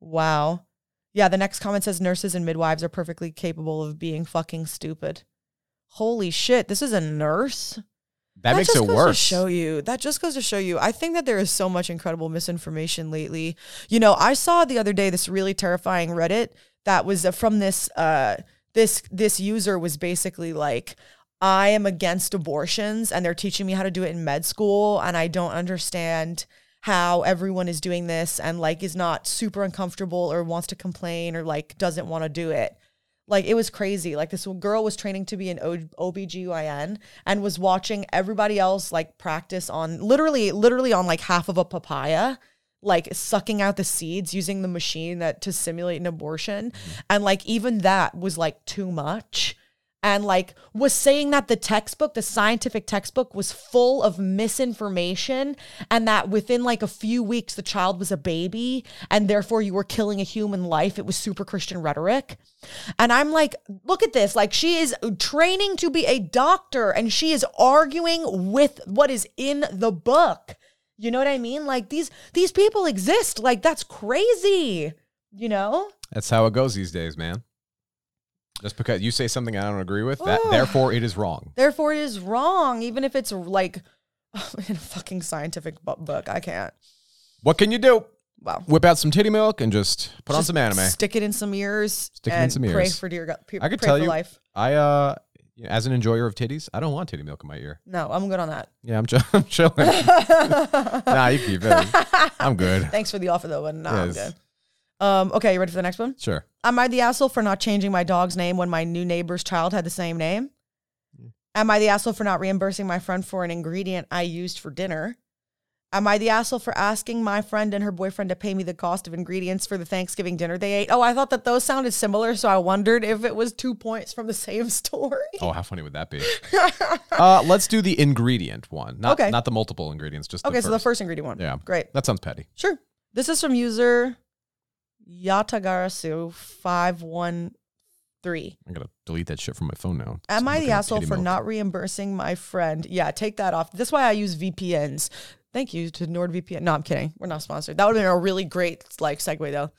Wow. Yeah, the next comment says nurses and midwives are perfectly capable of being fucking stupid. Holy shit, this is a nurse? That, makes just it goes worse. To show you that just goes to show you. I think that there is so much incredible misinformation lately. You know, I saw the other day this really terrifying Reddit that was uh, from this uh this this user was basically like I am against abortions and they're teaching me how to do it in med school and I don't understand how everyone is doing this and like is not super uncomfortable or wants to complain or like doesn't want to do it. Like it was crazy. Like this girl was training to be an o- OBGYN and was watching everybody else like practice on literally literally on like half of a papaya, like sucking out the seeds using the machine that to simulate an abortion. Mm-hmm. And like even that was like too much. And like was saying that the textbook, the scientific textbook was full of misinformation and that within like a few weeks the child was a baby and therefore you were killing a human life. It was super Christian rhetoric. And I'm like, look at this. Like, she is training to be a doctor and she is arguing with what is in the book. You know what I mean? Like these these people exist. Like that's crazy. You know? That's how it goes these days, man. Just because you say something I don't agree with, that Ugh. therefore it is wrong. Therefore, it is wrong, even if it's like (laughs) in a fucking scientific bu- book. I can't. What can you do? Wow. Whip out some titty milk and just put on Just some anime. Stick it in some ears. Stick it in and some Pray ears. for dear God. Pray, I could pray tell for you- life. I uh as an enjoyer of titties, I don't want titty milk in my ear. No, I'm good on that. Yeah, I'm, chill- (laughs) I'm chilling. (laughs) nah, you keep it. I'm good. Thanks for the offer though, but no, I'm Yes. good. Um, okay, you ready for the next one? Sure. Am I the asshole for not changing my dog's name when my new neighbor's child had the same name? Am I the asshole for not reimbursing my friend for an ingredient I used for dinner? Am I the asshole for asking my friend and her boyfriend to pay me the cost of ingredients for the Thanksgiving dinner they ate? Oh, I thought that those sounded similar, so I wondered if it was two points from the same (laughs) story. Oh, how funny would that be? (laughs) uh, let's do the ingredient one, not Okay. not the multiple ingredients. Just Okay, the so the first ingredient one. Yeah. Great. That sounds petty. Sure. This is from user Yatagarasu513. I'm gonna delete that shit from my phone now. Am I'm the asshole for not reimbursing my friend? Yeah, take that off. That's why I use VPNs. Thank you to NordVPN. No, I'm kidding. We're not sponsored. That would have been a really great like segue though.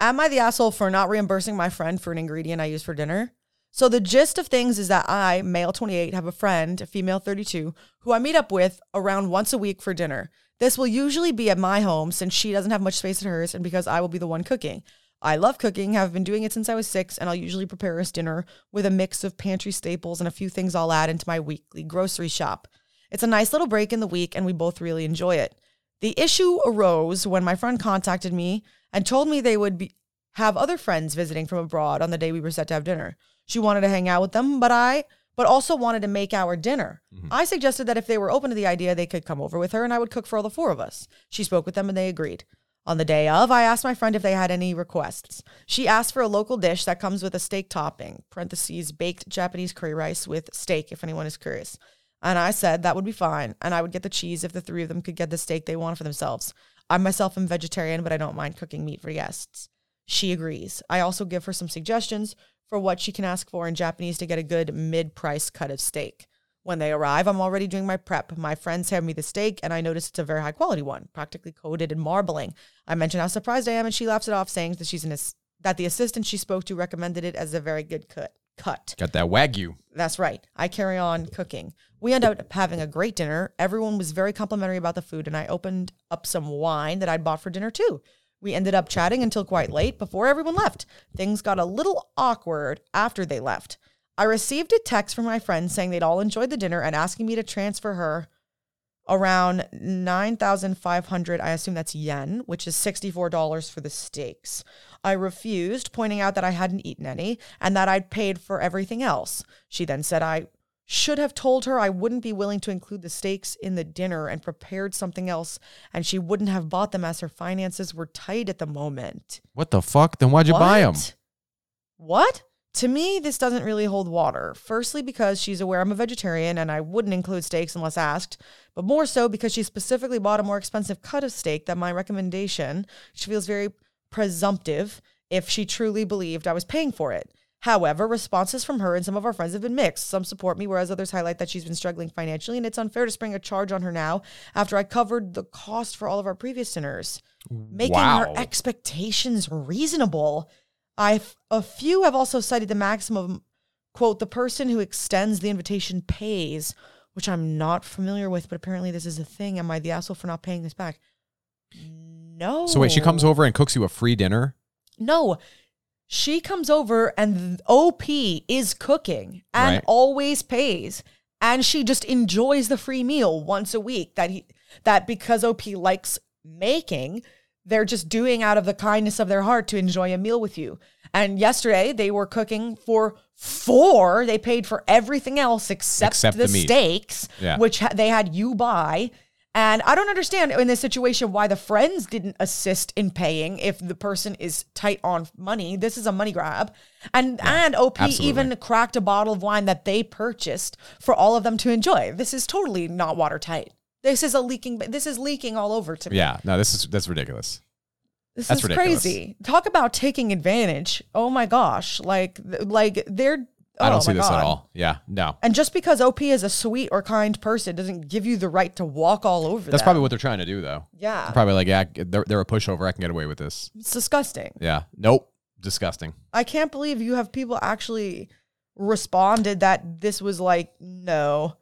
Am I the asshole for not reimbursing my friend for an ingredient I use for dinner? So the gist of things is that I, male 28, have a friend, a female 32, who I meet up with around once a week for dinner. This will usually be at my home since she doesn't have much space at hers and because I will be the one cooking. I love cooking, have been doing it since I was six, and I'll usually prepare us dinner with a mix of pantry staples and a few things I'll add into my weekly grocery shop. It's a nice little break in the week, and we both really enjoy it. The issue arose when my friend contacted me and told me they would be, have other friends visiting from abroad on the day we were set to have dinner. She wanted to hang out with them, but I but also wanted to make our dinner. Mm-hmm. I suggested that if they were open to the idea, they could come over with her and I would cook for all the four of us. She spoke with them and they agreed. On the day of, I asked my friend if they had any requests. She asked for a local dish that comes with a steak topping, parentheses, baked Japanese curry rice with steak, if anyone is curious. And I said that would be fine, and I would get the cheese if the three of them could get the steak they want for themselves. I myself am vegetarian, but I don't mind cooking meat for guests. She agrees. I also give her some suggestions for what she can ask for in Japanese to get a good mid price cut of steak. When they arrive, I'm already doing my prep. My friends hand me the steak, and I notice it's a very high quality one, practically coated in marbling. I mention how surprised I am, and she laughs it off, saying that she's an, that the assistant she spoke to recommended it as a very good cut. Cut. Got that wagyu. That's right. I carry on cooking. We end up having a great dinner. Everyone was very complimentary about the food, and I opened up some wine that I'd bought for dinner too. We ended up chatting until quite late before everyone left. Things got a little awkward after they left. I received a text from my friend saying they'd all enjoyed the dinner and asking me to transfer her around 9,500, I assume that's yen, which is $64 for the steaks. I refused, pointing out that I hadn't eaten any and that I'd paid for everything else. She then said I should have told her I wouldn't be willing to include the steaks in the dinner and prepared something else, and she wouldn't have bought them as her finances were tight at the moment. What the fuck? Then why'd you buy them? What? What? To me, this doesn't really hold water. Firstly, because she's aware I'm a vegetarian and I wouldn't include steaks unless asked, but more so because she specifically bought a more expensive cut of steak than my recommendation. She feels very presumptive if she truly believed I was paying for it. However, responses from her and some of our friends have been mixed. Some support me, whereas others highlight that she's been struggling financially, and it's unfair to spring a charge on her now after I covered the cost for all of our previous dinners. Making Wow. her expectations reasonable. I a few have also cited the maximum quote the person who extends the invitation pays, which I'm not familiar with, but apparently this is a thing. Am I the asshole for not paying this back? No. So wait, she comes over and cooks you a free dinner? No. She comes over and OP is cooking and Right. always pays. And she just enjoys the free meal once a week that he that because OP likes making, they're just doing out of the kindness of their heart to enjoy a meal with you. And yesterday they were cooking for four. They paid for everything else except, Except the, the steaks, Yeah. which ha- they had you buy. And I don't understand in this situation why the friends didn't assist in paying if the person is tight on money. This is a money grab. And and OP absolutely. even cracked a bottle of wine that they purchased for all of them to enjoy. This is totally not watertight. This is a leaking this is leaking all over to me. Yeah. No, this is that's ridiculous. This That's is ridiculous. crazy. Talk about taking advantage. Oh my gosh. Like like they're I oh don't see this God. at all. Yeah. No. And just because OP is a sweet or kind person doesn't give you the right to walk all over That's them. probably what they're trying to do though. Yeah. They're probably like, yeah, they're, they're a pushover. I can get away with this. It's disgusting. Yeah. Nope. Disgusting. I can't believe you have people actually responded that this was like no.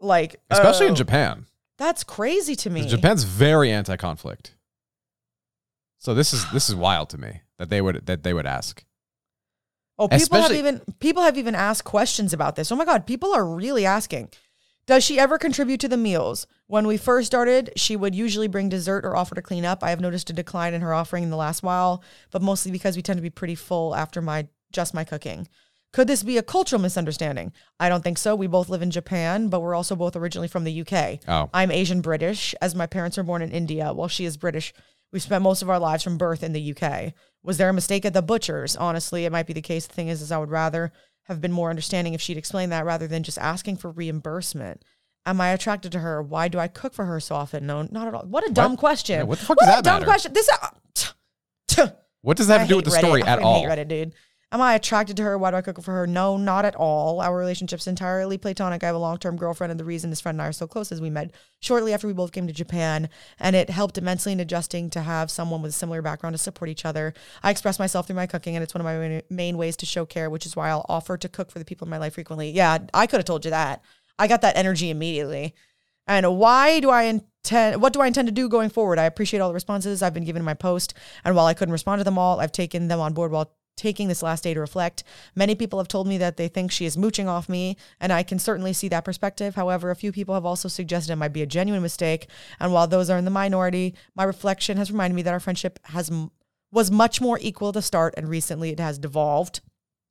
Like Especially in oh, Japan. That's crazy to me. Japan's very anti-conflict. So this is this is wild to me that they would that they would ask. Oh, people have even people have even asked questions about this. Oh my god, people are really asking. Does she ever contribute to the meals? When we first started, she would usually bring dessert or offer to clean up. I have noticed a decline in her offering in the last while, but mostly because we tend to be pretty full after my just my cooking. Could this be a cultural misunderstanding? I don't think so. We both live in Japan, but we're also both originally from the UK. Oh. I'm Asian British, as my parents were born in India, while she is British. We spent most of our lives from birth in the UK. Was there a mistake at the butcher's? Honestly, it might be the case. The thing is, is I would rather have been more understanding if she'd explained that rather than just asking for reimbursement. Am I attracted to her? Why do I cook for her so often? No, not at all. What a dumb question. Yeah, what the fuck what does a that dumb matter? question. This. Uh, t- (tsk) t- (tsk) What does that have to do with the Reddit. story at all? Reddit, dude. Am I attracted to her? Why do I cook for her? No, not at all. Our relationship's entirely platonic. I have a long term girlfriend, and the reason this friend and I are so close is we met shortly after we both came to Japan, and it helped immensely in adjusting to have someone with a similar background to support each other. I express myself through my cooking, and it's one of my main- ways to show care, which is why I'll offer to cook for the people in my life frequently. Yeah, I could have told you that. I got that energy immediately. And why do I intend? What do I intend to do going forward? I appreciate all the responses I've been given in my post, and while I couldn't respond to them all, I've taken them on board while taking this last day to reflect. Many people have told me that they think she is mooching off me, and I can certainly see that perspective. However, a few people have also suggested it might be a genuine mistake, and while those are in the minority, my reflection has reminded me that our friendship has was much more equal to start, and recently it has devolved.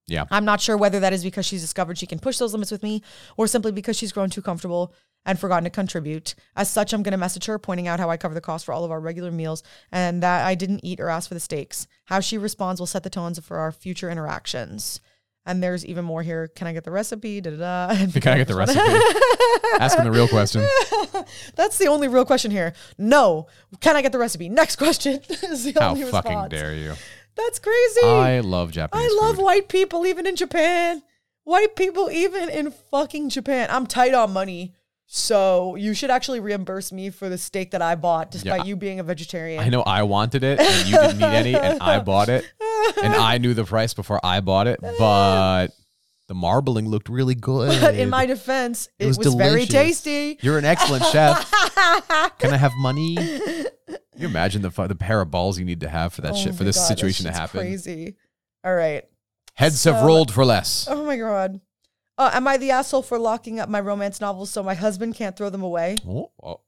Yeah. I'm not sure whether that is because she's discovered she can push those limits with me or simply because she's grown too comfortable and forgotten to contribute. As such, I'm going to message her pointing out how I cover the cost for all of our regular meals and that I didn't eat or ask for the steaks. How she responds will set the tones for our future interactions. And there's even more here. Can I get the recipe? Da, da, da. (laughs) Can I get the recipe? Ask him the real question. (laughs) That's the only real question here. No. Can I get the recipe? Next question. (laughs) is the How only fucking response. dare you? That's crazy. I love Japanese I love food. white people, even in Japan. White people, even in fucking Japan. I'm tight on money. So you should actually reimburse me for the steak that I bought, despite Yeah. you being a vegetarian. I know I wanted it and you didn't need any, and I bought it, and I knew the price before I bought it, but the marbling looked really good. (laughs) But in my defense, it, was was, very delicious. tasty. You're an excellent chef. (laughs) Can I have money? You imagine the fu- the pair of balls you need to have for that Oh shit for this situation to happen. Crazy. All right. Heads have So- rolled for less. Oh my god. Uh, am I the asshole for locking up my romance novels so my husband can't throw them away? Oh, oh.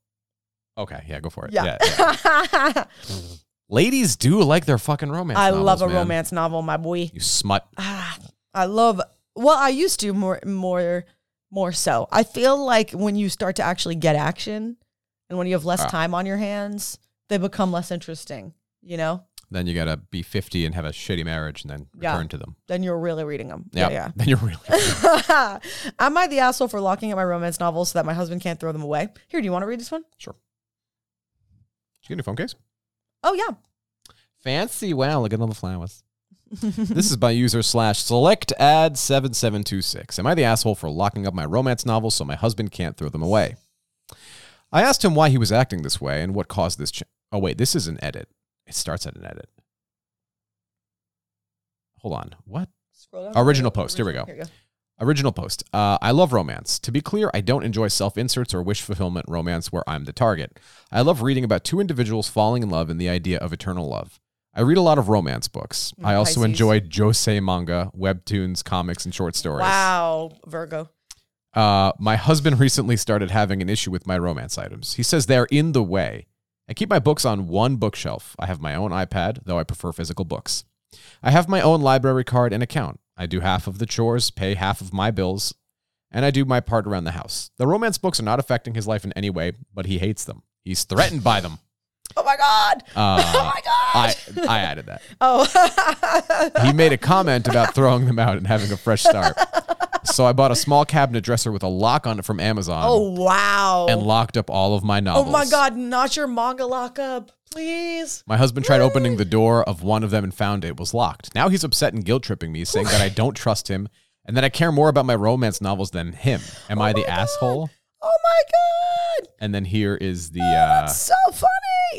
Okay, yeah, go for it. Yeah. yeah. (laughs) Ladies do like their fucking romance. I love a man. romance novel, my boy. You smut. Ah, (sighs) I love. Well, I used to more, more, more so. I feel like when you start to actually get action, and when you have less Ah. time on your hands, they become less interesting. You know, Then you gotta be 50 and have a shitty marriage and then Yeah. return to them. then you're really reading them. Yep. Yeah, Then you're really. yeah. (laughs) Am I the asshole for locking up my romance novels so that my husband can't throw them away? Here, do you want to read this one? sure. Did you get a new phone case? Oh yeah. Fancy. Wow, look at all the flowers. this is by user slash select ad 7726. Am I the asshole for locking up my romance novels so my husband can't throw them away? I asked him why he was acting this way and what caused this. Ch- oh, wait, this is an edit. It starts at an edit. Hold on. What? Scroll down. Original post. Here we go. Here go. Original post. Uh, I love romance. To be clear, I don't enjoy self inserts or wish fulfillment romance where I'm the target. I love reading about two individuals falling in love and the idea of eternal love. I read a lot of romance books. I Mm, also Pisces. enjoy josei manga, webtoons, comics, and short stories. Wow, Virgo. Uh, my husband (laughs) recently started having an issue with my romance items. He says they're in the way. I keep my books on one bookshelf. I have my own iPad, though I prefer physical books. I have my own library card and account. I do half of the chores, pay half of my bills, and I do my part around the house. The romance books are not affecting his life in any way, but he hates them. He's threatened by them. Oh my god. Uh, (laughs) oh my god. I, I added that. (laughs) oh. He made a comment about throwing them out and having a fresh start. So I bought a small cabinet dresser with a lock on it from Amazon. oh wow. and locked up all of my novels. oh my god, not your manga lockup, please. My husband tried opening the door of one of them and found it was locked. Now he's upset and guilt tripping me, saying that I don't trust him and that I care more about my romance novels than him. Am I the asshole? Oh my god. And then here is the uh So funny.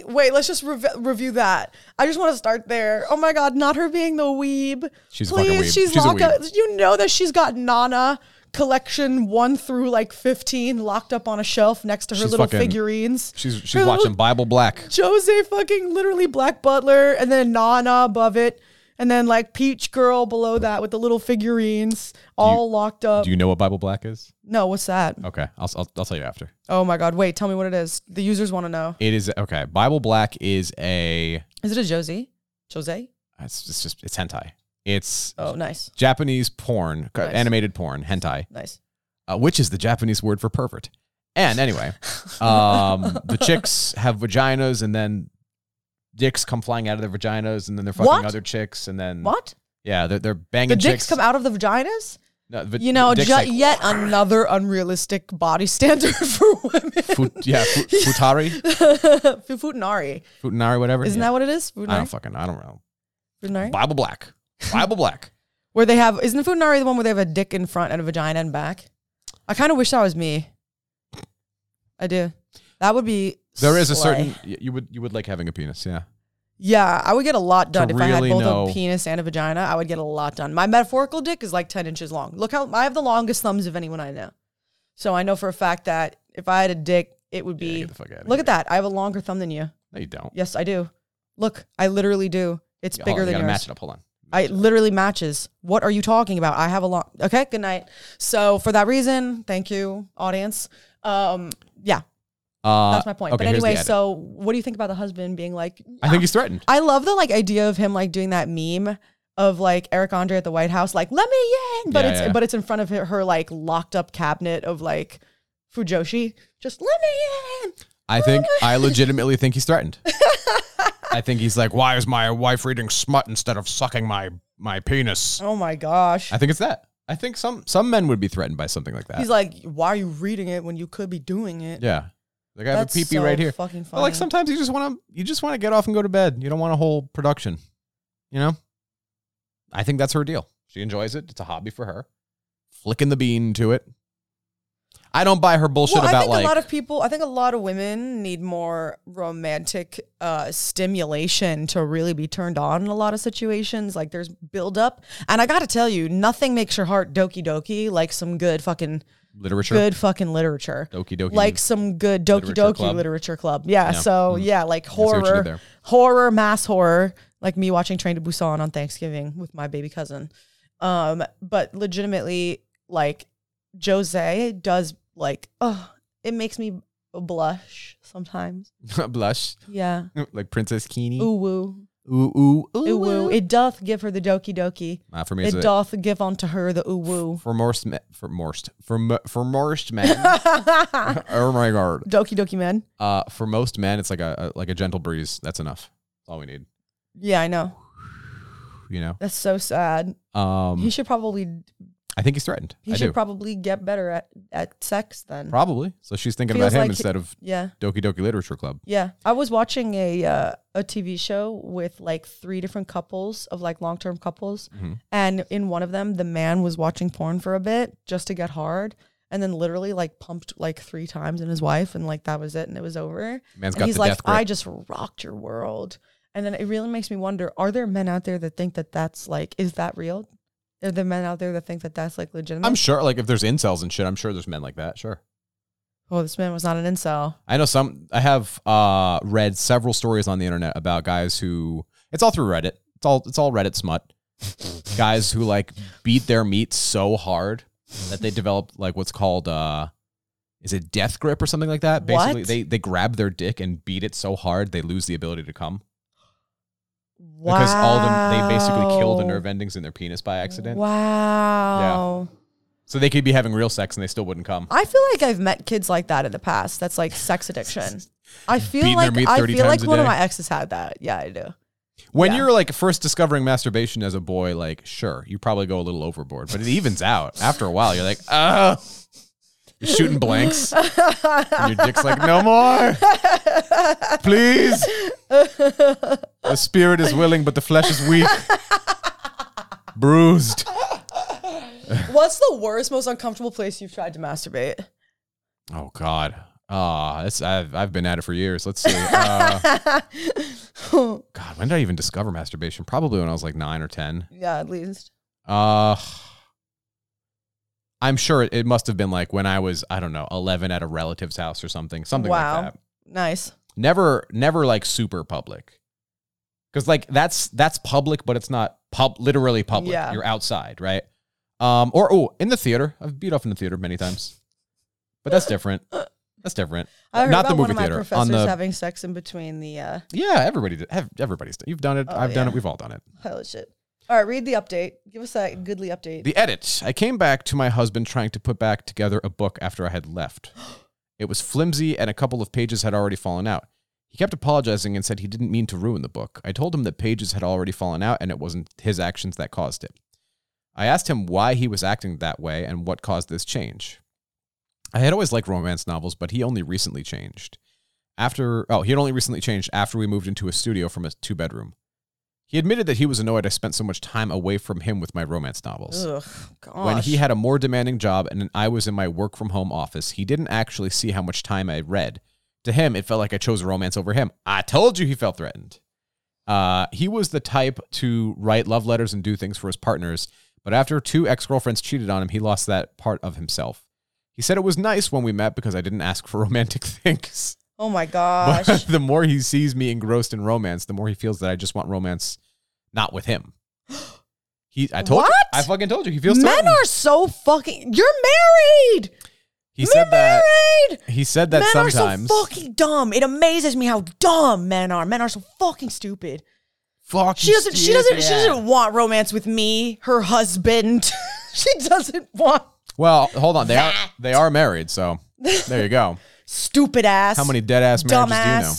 Wait, let's just rev- review that. I just want to start there. Oh my god, not her being the weeb. She's Please, weeb. she's, She's locked up. You know that she's got Nana collection one through like fifteen locked up on a shelf next to her She's little fucking- figurines. she's she's watching Bible Black. Josei fucking literally Black Butler and then Nana above it. And then like Peach Girl below that with the little figurines all locked up. Do you know what Bible Black is? no, what's that? Okay, I'll, I'll I'll tell you after. Oh my god, wait, tell me what it is. The users want to know. It is okay. Bible Black is a Is it a Josie? Jose? it's, it's just it's hentai. It's Oh, nice. Japanese porn, Nice. animated porn, hentai. Nice. uh, which is the Japanese word for pervert. And anyway, (laughs) um, the chicks have vaginas, and then dicks come flying out of their vaginas, and then they're fucking What? other chicks, and then What? yeah, they're they're banging The dicks chicks. come out of the vaginas? No, the- You know, the dicks ju- like yet another unrealistic body standard (laughs) for women. fut- yeah, fu- futari, (laughs) Futanari. futanari, whatever. Isn't that what it is? I don't Futanari? fucking I don't know. Futanari? Bible Black, Bible Black. (laughs) Where they have, isn't Futanari the one where they have a dick in front and a vagina in back? I kind of wish that was me. I do. That would be. There is a slay. certain y- you would you would like having a penis, yeah. Yeah, I would get a lot done if I had really both know- a penis and a vagina. I would get a lot done. My metaphorical dick is like ten inches long. Look how I have the longest thumbs of anyone I know. So I know for a fact that if I had a dick, it would Yeah, be. get the fuck look at that! I have a longer thumb than you. No, you don't. Yes, I do. Look, I literally do. It's Yeah, hold bigger on, you than gotta yours. match it up. Hold on. I it literally matches. What are you talking about? I have a long. Okay, good night. So for that reason, thank you, audience. Um, yeah, Uh, that's my point. okay, but anyway, so what do you think about the husband being like? I think he's threatened. I love the like idea of him like doing that meme of like Eric Andre at the White House, like "Let me in," but Yeah, it's yeah. but it's in front of her, her like locked up cabinet of like Fujoshi. Just let me in. I think (laughs) I legitimately think he's threatened. (laughs) I think he's like, why is my wife reading smut instead of sucking my my penis? Oh my gosh. I think it's that. I think some some men would be threatened by something like that. He's like, why are you reading it when you could be doing it? yeah, like I have That's a peepee so right here. Fucking funny. But like sometimes you just want to you just want to get off and go to bed. You don't want a whole production. You know. I think that's her deal. She enjoys it. It's a hobby for her. Flicking the bean to it. I don't buy her bullshit Well, I about think like a lot of people. I think a lot of women need more romantic uh, stimulation to really be turned on in a lot of situations. Like there's build up, and I got to tell you, nothing makes your heart doki doki like some good fucking literature. good fucking literature. Doki doki. Like some good Doki Literature Doki club. literature club. Yeah. So yeah, like see what you did horror, there. horror, mass horror, like me watching Train to Busan on Thanksgiving with my baby cousin. Um, but legitimately, like Josei does like, oh, it makes me blush sometimes. (laughs) blush Yeah. (laughs) like Princess Keeny. Ooh woo. Ooh ooh ooh. Ooh woo. It doth give her the doki doki. Uh, for me, it's It a, doth give unto her the ooh woo. for most me- for most for mo- for most men. (laughs) oh my god. Doki doki man. Uh, for most men, it's like a, a like a gentle breeze. That's enough. That's all we need. Yeah, I know. You know. That's so sad. Um, he should probably I think he's threatened. he I should do. probably get better at, at sex then. Probably. So she's thinking Feels about him like instead of Yeah. Doki Doki Literature Club. Yeah. I was watching a uh, a TV show with like three different couples of like long-term couples Mhm. and in one of them the man was watching porn for a bit just to get hard and then literally like pumped like 3 times in his wife and like that was it and it was over. Man's and got he's the like death grip. I just rocked your world. And then it really makes me wonder are there men out there that think that that's like is that real? Are there men out there that think that that's like legitimate? I'm sure, like, if there's incels and shit, I'm sure there's men like that. Sure. oh, this man was not an incel. I know some. I have uh, read several stories on the internet about guys who. It's all through Reddit. It's all. It's all Reddit smut. (laughs) guys who like beat their meat so hard that they develop like what's called. uh Is it death grip or something like that? Basically, What? they they grab their dick and beat it so hard they lose the ability to come Wow. because all of them they basically kill the nerve endings in their penis by accident. Wow. Yeah. So they could be having real sex and they still wouldn't come. I feel like I've met kids like that in the past. That's like sex addiction. I feel Beating like I feel like one of my exes had that. Yeah, I do. When Yeah. you're like first discovering masturbation as a boy, like sure, you probably go a little overboard, but it evens out after a while. You're like, ah, you're shooting blanks, and your dick's like, no more, please. The spirit is willing, but the flesh is weak, bruised. What's the worst, most uncomfortable place you've tried to masturbate? Oh God, ah, it's I've I've been at it for years. Let's see. Uh, (laughs) God, when did I even discover masturbation? Probably when I was like nine or ten. yeah, at least. Uh I'm sure it, it must have been like when I was, I don't know, 11 at a relative's house or something, something Wow. like that. Nice. Never never like super public. Cuz like that's that's public but it's not pub literally public. Yeah. You're outside, right? Um or oh, in the theater. I've beat off in the theater many times. But that's different. That's different. I heard not about the movie one of my theater. professors On the having sex in between the uh, Yeah, everybody did. Have, everybody's done. You've done it. Oh, I've done it. We've all done it. of shit. All right, read the update. Give us that goodly update. The edit. I came back to my husband trying to put back together a book after I had left. It was flimsy and a couple of pages had already fallen out. He kept apologizing and said he didn't mean to ruin the book. I told him that pages had already fallen out and it wasn't his actions that caused it. I asked him why he was acting that way and what caused this change. I had always liked romance novels, but he only recently changed. After oh, he had only recently changed after we moved into a studio from a two bedroom. He admitted that he was annoyed I spent so much time away from him with my romance novels. Ugh, gosh. When he had a more demanding job and I was in my work from home office, he didn't actually see how much time I read. To him, it felt like I chose romance over him. I told you he felt threatened. Uh, he was the type to write love letters and do things for his partners, but after two ex girlfriends cheated on him, he lost that part of himself. He said it was nice when we met because I didn't ask for (laughs) romantic things. Oh my gosh. But (laughs) the more he sees me engrossed in romance, the more he feels that I just want romance not with him. (gasps) He, I told you, I fucking told you, he feels Men threatened. are so fucking. You're married. He said that. married. He said that men sometimes. are so fucking dumb. It amazes me how dumb men are. Men are so fucking stupid. Fuck. She doesn't. She doesn't. She doesn't want romance with me, her husband. (laughs) she doesn't want Well, hold on. They are they are married, so (laughs) there you go. Stupid ass. How many dead ass marriages do you know?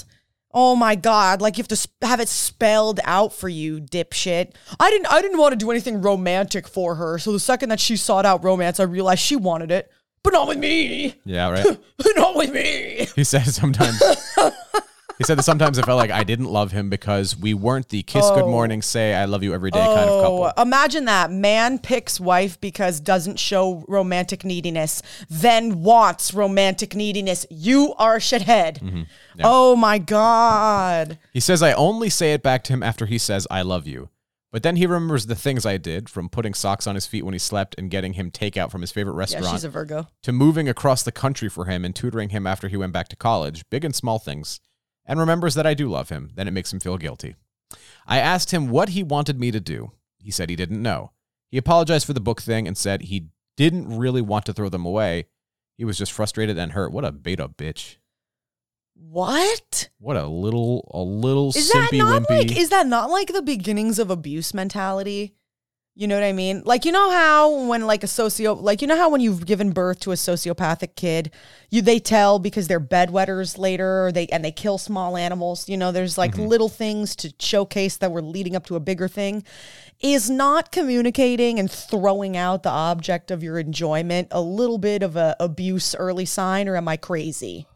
Oh my god! Like you have to sp- have it spelled out for you, dipshit. I didn't. I didn't want to do anything romantic for her. So the second that she sought out romance, I realized she wanted it, but not with me. Yeah, right. (laughs) not with me. He said sometimes. (laughs) He said that sometimes it felt like I didn't love him because we weren't the kiss good Oh. morning, say I love you every day kind of couple. Oh, imagine that. Man picks wife because doesn't show romantic neediness, then wants romantic neediness. You are a shithead. Mm-hmm. Oh my God. He says I only say it back to him after he says I love you. But then he remembers the things I did, from putting socks on his feet when he slept and getting him takeout from his favorite restaurant. Yeah, she's a Virgo. to moving across the country for him and tutoring him after he went back to college, big and small things, and remembers that I do love him. Then it makes him feel guilty. I asked him what he wanted me to do. He said he didn't know. He apologized for the book thing and said he didn't really want to throw them away. He was just frustrated and hurt. What a beta bitch. What? What a little, a little Is that not wimpy. like is that not like the beginnings of abuse mentality? You know what I mean? Like you know how when like a socio like you know how when you've given birth to a sociopathic kid, you they tell because they're bedwetters later or they and they kill small animals. You know, there's like mm-hmm. little things to showcase that we're leading up to a bigger thing. Is not communicating and throwing out the object of your enjoyment a little bit of a abuse early sign, or am I crazy?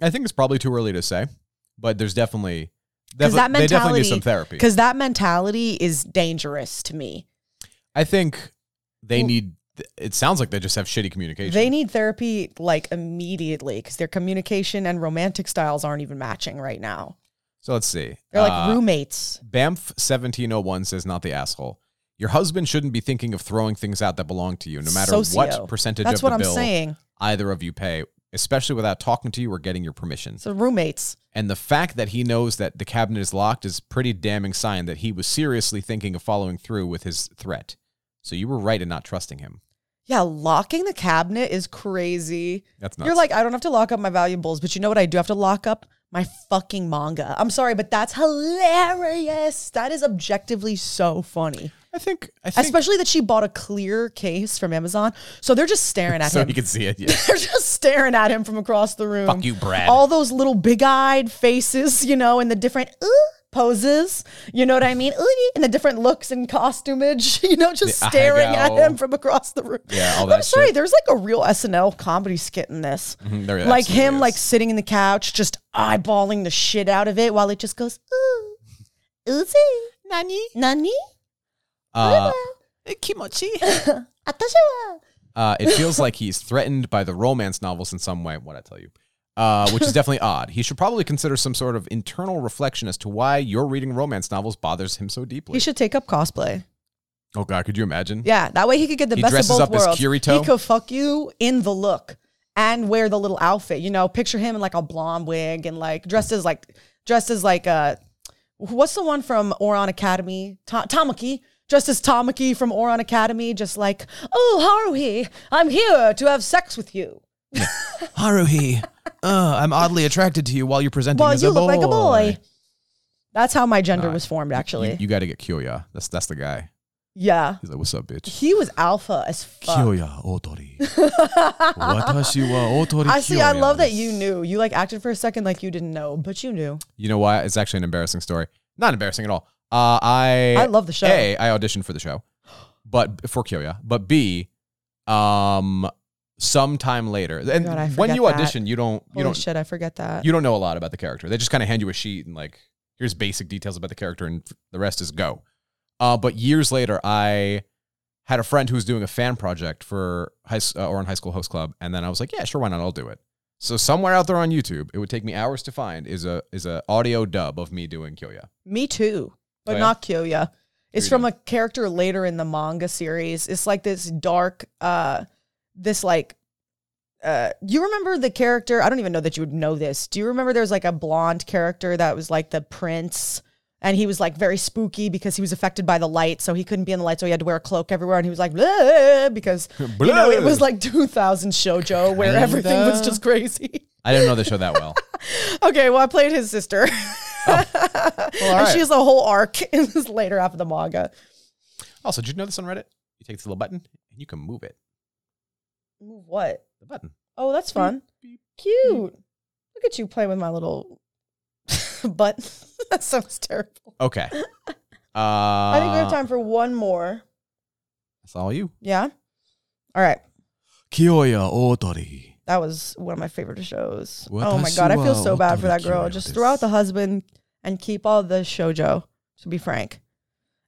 I think it's probably too early to say, but there's definitely, Because that they definitely mentality, need some therapy. Because that mentality is dangerous to me. I think they Well- need. It sounds like they just have shitty communication. They need therapy like immediately because their communication and romantic styles aren't even matching right now. so let's see. They're like Uh, roommates. Bamf seventeen oh one says not the asshole. Your husband shouldn't be thinking of throwing things out that belong to you, no matter Socio. what percentage That's of what the I'm bill saying. either of you pay, especially without talking to you or getting your permission. So roommates. And the fact that he knows that the cabinet is locked is pretty damning sign that he was seriously thinking of following through with his threat. So you were right in not trusting him. Yeah, locking the cabinet is crazy. That's nuts. You're like, I don't have to lock up my valuables, but you know what I do have to lock up? My fucking manga. I'm sorry, but that's hilarious. That is objectively so funny. I think, I think Especially that she bought a clear case from Amazon. So they're just staring (laughs) at him. so him. he can see it. (laughs) Yeah. They're just staring at him from across the room. Fuck you, Brad. All those little big-eyed faces, you know, and the different uh, poses. You know what I mean? And the different looks and costumage. (laughs) You know, just The staring at him from across the room. Yeah, all I'm sorry. shit. There's like a real SNL comedy skit in this. Mhm, there like him, is. like sitting in the couch, just eyeballing the shit out of it while it just goes ooh, oozy, nani, nani, Uh, kimochi, (laughs) atasha uh, it feels like he's threatened by the romance novels in some way. What I tell you, uh, which is definitely odd. He should probably consider some sort of internal reflection as to why your reading romance novels bothers him so deeply. He should take up cosplay. oh God, could you imagine? Yeah, that way he could get the He best of both up as worlds. Kirito? He could fuck you in the look and wear the little outfit. You know, picture him in like a blonde wig and like dressed as like dressed as like uh what's the one from Ouran Academy? Ta- Tamaki. Dressed as Tamaki from Ouran Academy, just like, oh Haruhi, I'm here to have sex with you. (laughs) Haruhi, uh, I'm oddly attracted to you while you're presenting Well, as you a look like a boy. That's how my gender was formed, actually. You, got to get Kyoya. That's that's the guy. yeah. He's like, what's up, bitch? He was alpha as fuck. Kyoya otori. Watashi wa otori I see. I Kyoya love that you knew. You like acted for a second like you didn't know, but you knew. You know why? It's actually an embarrassing story. Not embarrassing at all. Uh, I I love the show. A, I auditioned for the show, but for Kyoya. But B, um, sometime later, and God, when you that. audition, you don't you Holy don't shit, I forget that. you don't know a lot about the character. They just kind of hand you a sheet and like here's basic details about the character, and the rest is go. Uh, but years later, I had a friend who was doing a fan project for high uh, Ouran High School Host Club, and then I was like, yeah, sure, why not? I'll do it. So somewhere out there on YouTube, it would take me hours to find is a is a audio dub of me doing Kyoya. Me too, but Oh, yeah? not Kyoya. It's from a character later in the manga series. It's like this dark, uh, this like, uh, you remember the character? I don't even know that you would know this. Do you remember there was like a blonde character that was like the prince? And he was like very spooky because he was affected by the light, so he couldn't be in the light, so he had to wear a cloak everywhere. And he was like, because (laughs) you know it was like 2000 shojo where everything was just crazy. (laughs) I didn't know the show that well. (laughs) Okay, well, I played his sister. all and right. she has a whole arc in this later half of the manga. Also, did you know this on Reddit? You take this little button and you can move it. What? The button. Oh, that's fun. beep. Cute. Look at you playing with my little (laughs) butt. (laughs) that sounds terrible. Okay. Uh, (laughs) I think we have time for one more. That's all you. Yeah. All right. Kyoya Otori. That was one of my favorite shows. oh my god, I feel so bad for that girl. Just throw out the husband and keep all the shojo, to be frank.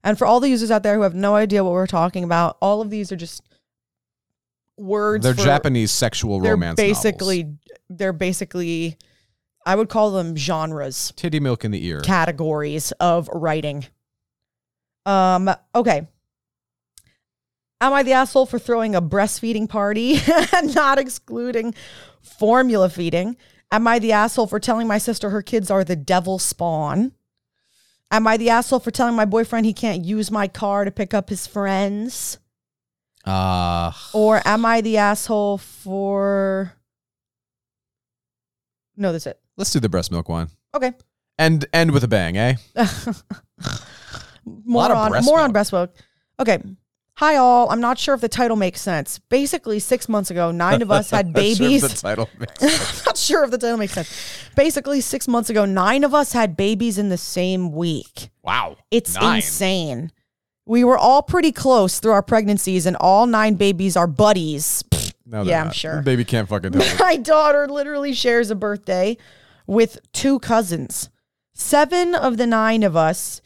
And for all the users out there who have no idea what we're talking about, all of these are just words. They're for- Japanese sexual They're romance basically novels. they're basically I would call them genres, titty milk in the ear. categories of writing. Um, okay. Am I the asshole for throwing a breastfeeding party (laughs) and not excluding formula feeding? Am I the asshole for telling my sister her kids are the devil spawn? Am I the asshole for telling my boyfriend he can't use my car to pick up his friends? Uh, Or am I the asshole for No, that's it. let's do the breast milk one. Okay. And end with a bang, eh? (laughs) more on breast more milk. on breast milk. Okay. Hi all. I'm not sure if the title makes sense. Basically, six months ago, nine of us had (laughs) Not sure babies. the title (laughs) makes not sure if the title makes sense. Basically, six months ago, nine of us had babies in the same week. wow. It's Nine. insane. We were all pretty close through our pregnancies, and all nine babies are buddies. No, they're Yeah, I'm not. sure. Baby can't fucking tell. (laughs) My daughter literally shares a birthday with two cousins. Seven of the nine of us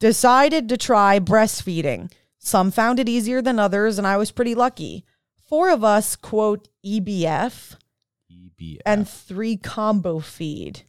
decided to try breastfeeding. Some found it easier than others, and I was pretty lucky. Four of us, quote, EBF, EBF. and three combo feed.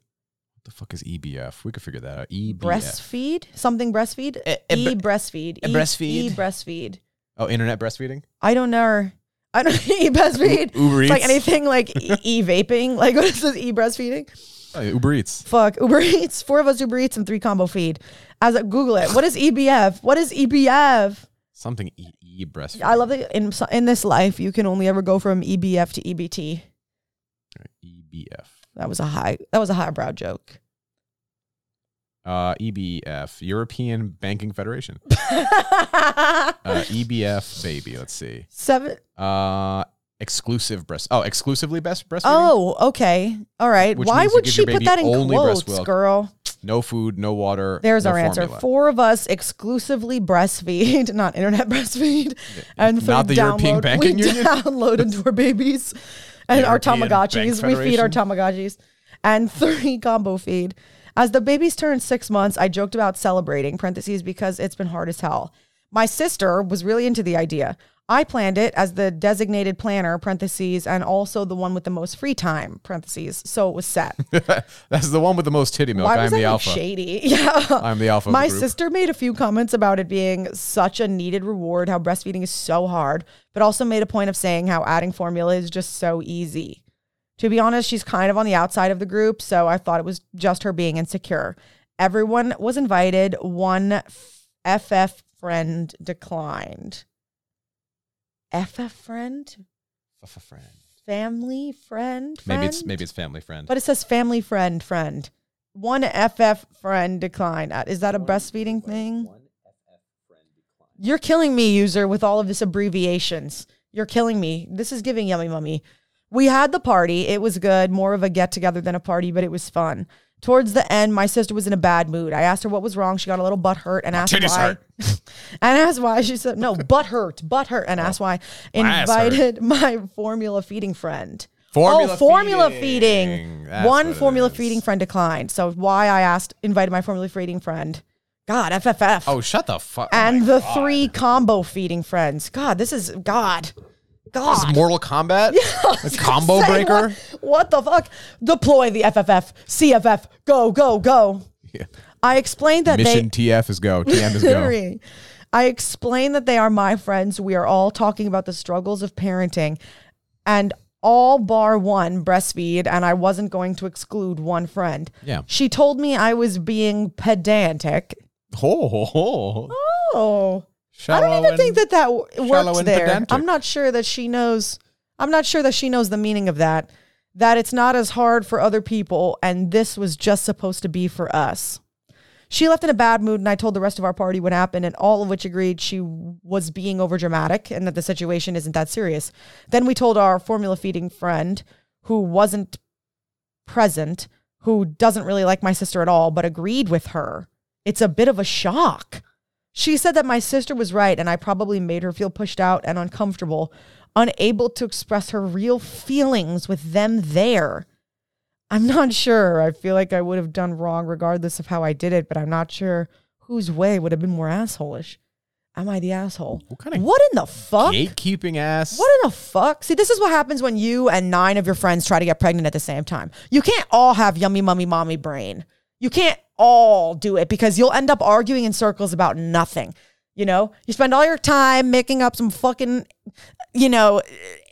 What the fuck is EBF? We could figure that out. EBF. Breastfeed? Something breastfeed? E bre- breastfeed. E- breastfeed? E breastfeed. Oh, internet breastfeeding. I don't know. I don't (laughs) e breastfeed. Uber It's like anything like e (laughs) vaping. Like (laughs) what is this e breastfeeding? Oh, Uber Eats. Fuck Uber Eats. Four of us Uber Eats and three combo feed. As I Google it, what is EBF? What is EBF? Something E E breastfeeding. I love that in in this life you can only ever go from EBF to EBT. EBF. That was a high. That was a highbrow joke. Uh, EBF. European Banking Federation. (laughs) Uh, EBF baby. Let's see. Seven. Uh, exclusive breast. Oh, exclusively best breastfeeding. Oh, okay. All right. Which Why would she put that in breast quotes, girl? No food, no water. There's no our answer. Four of us exclusively breastfeed, (laughs) not internet breastfeed, and Not the European download. Banking we Union? (laughs) download into our babies and our Tamagotchis. We feed our? Tamagotchis, and (laughs) three combo feed. As the babies turned six months, I joked about celebrating (parentheses) because it's been hard as hell. My sister was really into the idea. I planned it as the designated planner (parentheses) and also the one with the most free time (parentheses). So it was set. (laughs) That's the one with the most titty milk. Why I'm was the that alpha. shady? (laughs) Yeah. I'm the alpha. of the My sister made a few comments about it being such a needed reward, how breastfeeding is so hard, but also made a point of saying how adding formula is just so easy. To be honest, she's kind of on the outside of the group, so I thought it was just her being insecure. Everyone was invited. One FF friend declined. FF friend? F- friend. Family friend? Maybe it's maybe it's family friend. But it says family friend friend. One FF friend declined. Uh, Is that a breastfeeding thing? One FF friend declined. You're killing me, user, with all of this abbreviations. You're killing me. This is giving yummy mummy. We had the party. It was good, more of a get together than a party, but it was fun. Towards the end, my sister was in a bad mood. I asked her what was wrong. She got a little butt hurt and asked why. hurt. (laughs) and asked why. She said, "No, butt hurt, butt hurt," and asked why. My. Invited (laughs) my formula feeding friend. Formula oh, formula feeding. feeding. That's One what it formula is. feeding friend declined. So why I asked, invited my formula feeding friend. God, FFF. oh, shut the fuck. and the three combo feeding friends. God, this is God. God. This is Mortal Kombat. (laughs) a combo breaker. What, what the fuck? Deploy the FFF, CFF, go, go, go. Yeah. I explained that Mission they. TF is go. TM is go. (laughs) I explained that they are my friends. We are all talking about the struggles of parenting, and all bar one breastfeed, and I wasn't going to exclude one friend. Yeah. She told me I was being pedantic. Ho ho oh. Oh. I don't even and- think that that w- works there. pedantic. I'm not sure that she knows. I'm not sure that she knows the meaning of that. That it's not as hard for other people, and this was just supposed to be for us. She left in a bad mood, and I told the rest of our party what happened, and all of which agreed she was being overdramatic and that the situation isn't that serious. Then we told our formula feeding friend, who wasn't present, who doesn't really like my sister at all, but agreed with her. It's a bit of a shock. She said that my sister was right and I probably made her feel pushed out and uncomfortable. unable to express her real feelings with them there. I'm not sure. I feel like I would have done wrong regardless of how I did it, but I'm not sure whose way would have been more assholish. Am I the asshole? What kind of What in the fuck? gatekeeping ass? What in the fuck? See, this is what happens when you and nine of your friends try to get pregnant at the same time. You can't all have yummy mummy mommy brain. You can't all do it because you'll end up arguing in circles about nothing. You know, you spend all your time making up some fucking, you know,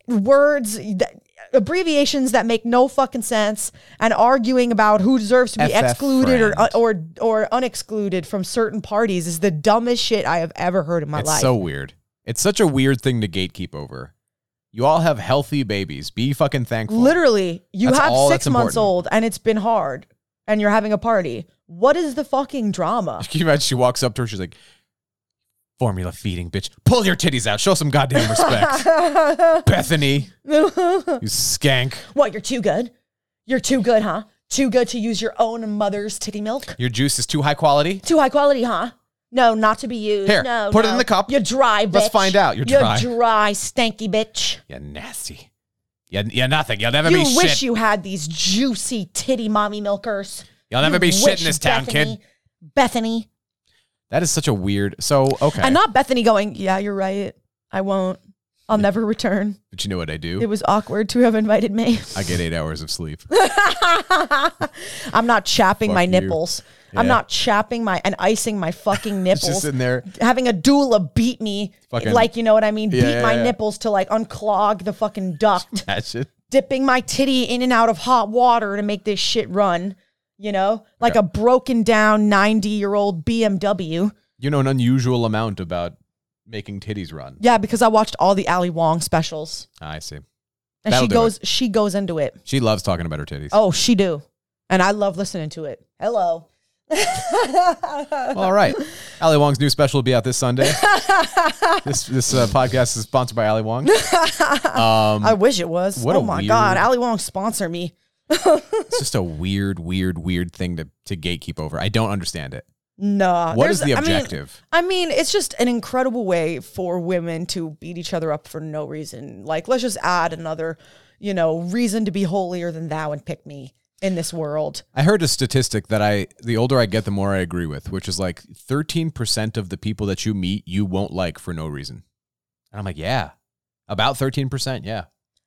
words, that, abbreviations that make no fucking sense, and arguing about who deserves to be FF excluded or friend. or or unexcluded from certain parties is the dumbest shit I have ever heard in my It's life. so weird. It's such a weird thing to gatekeep over. You all have healthy babies. Be fucking thankful. Literally, you That's have six months important. old and it's been hard and you're having a party. What is the fucking drama? (laughs) Can you imagine she walks up to her, she's like, formula feeding bitch. Pull your titties out. Show some goddamn respect. (laughs) Bethany. (laughs) You skank. what, you're too good? You're too good, huh? Too good to use your own mother's titty milk? Your juice is too high quality. Too high quality, huh? No, not to be used. Here, no, put it in the cup. You're dry, bitch. Let's find out. You're dry. You're dry, stanky bitch. Yeah, nasty. Yeah, yeah, nothing. You'll never You be You wish shit. you had these juicy titty mommy milkers. You'll never You be shit in this town, Bethany, kid. Bethany. That is such a weird. So okay, And not Bethany going, yeah, you're right. I won't. I'll never return. but you know what I do? It was awkward to have invited me. I get eight hours of sleep. (laughs) I'm not chapping Fuck my you. nipples. I'm not chapping my and icing my fucking (laughs) nipples. Just sitting there. Having a doula beat me, Fucking- like you know what I mean, Yeah, beat yeah, my yeah. nipples to like unclog the fucking duct, (laughs) That shit. dipping my titty in and out of hot water to make this shit run. You know, like Yeah. a broken down 90 year old BMW. You know an unusual amount about making titties run. Yeah, because I watched all the Ali Wong specials, ah, I see. and That'll she goes, she goes into it. She loves talking about her titties. Oh, she do, and I love listening to it. Hello. Well, (laughs) all right. Ali Wong's new special will be out this Sunday. (laughs) this this uh, podcast is sponsored by Ali Wong. (laughs) Um, I wish it was. What oh my god, Ali won't sponsor me. it's just a weird, weird, weird thing to, to gatekeep over. I don't understand it. Nah. What is the I mean- objective? I mean, it's just an incredible way for women to beat each other up for no reason. Like, let's just add another, you know, reason to be holier than thou and pick me in this world. I heard a statistic that I, the older I get, the more I agree with, which is like 13% of the people that you meet, you won't like for no reason. And I'm like, yeah, about 13%. Yeah.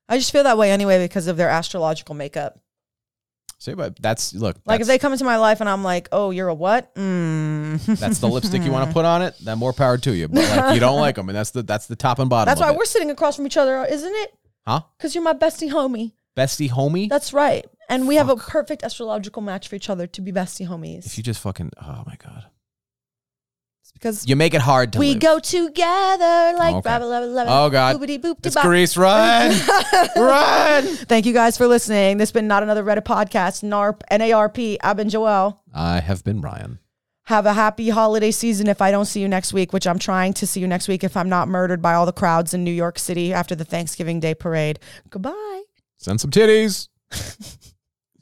I just feel that way anyway because of their astrological makeup. Say, but that's, look, Like, if they come into my life and I'm like, oh, you're a what? Mm. that's the lipstick you want to (laughs) put on it, then more power to you. But like, you don't like them. And that's the, that's the top and bottom. That's why it. we're sitting across from each other, isn't it? huh? Because you're my bestie homie. Bestie homie. That's right. And we have a perfect astrological match for each other to be bestie homies. if you just fucking, oh my God. It's because You make it hard to we go together like Okay. Oh, God. boopity boop It's. Grease. Run. (laughs) Run. Thank you guys for listening. This has been not another Reddit podcast. NARP, N-A-R-P. I've been Joelle. I have been Ryan. Have a happy holiday season if I don't see you next week, which I'm trying to see you next week if I'm not murdered by all the crowds in New York City after the Thanksgiving Day parade. Goodbye. Send some titties. (laughs)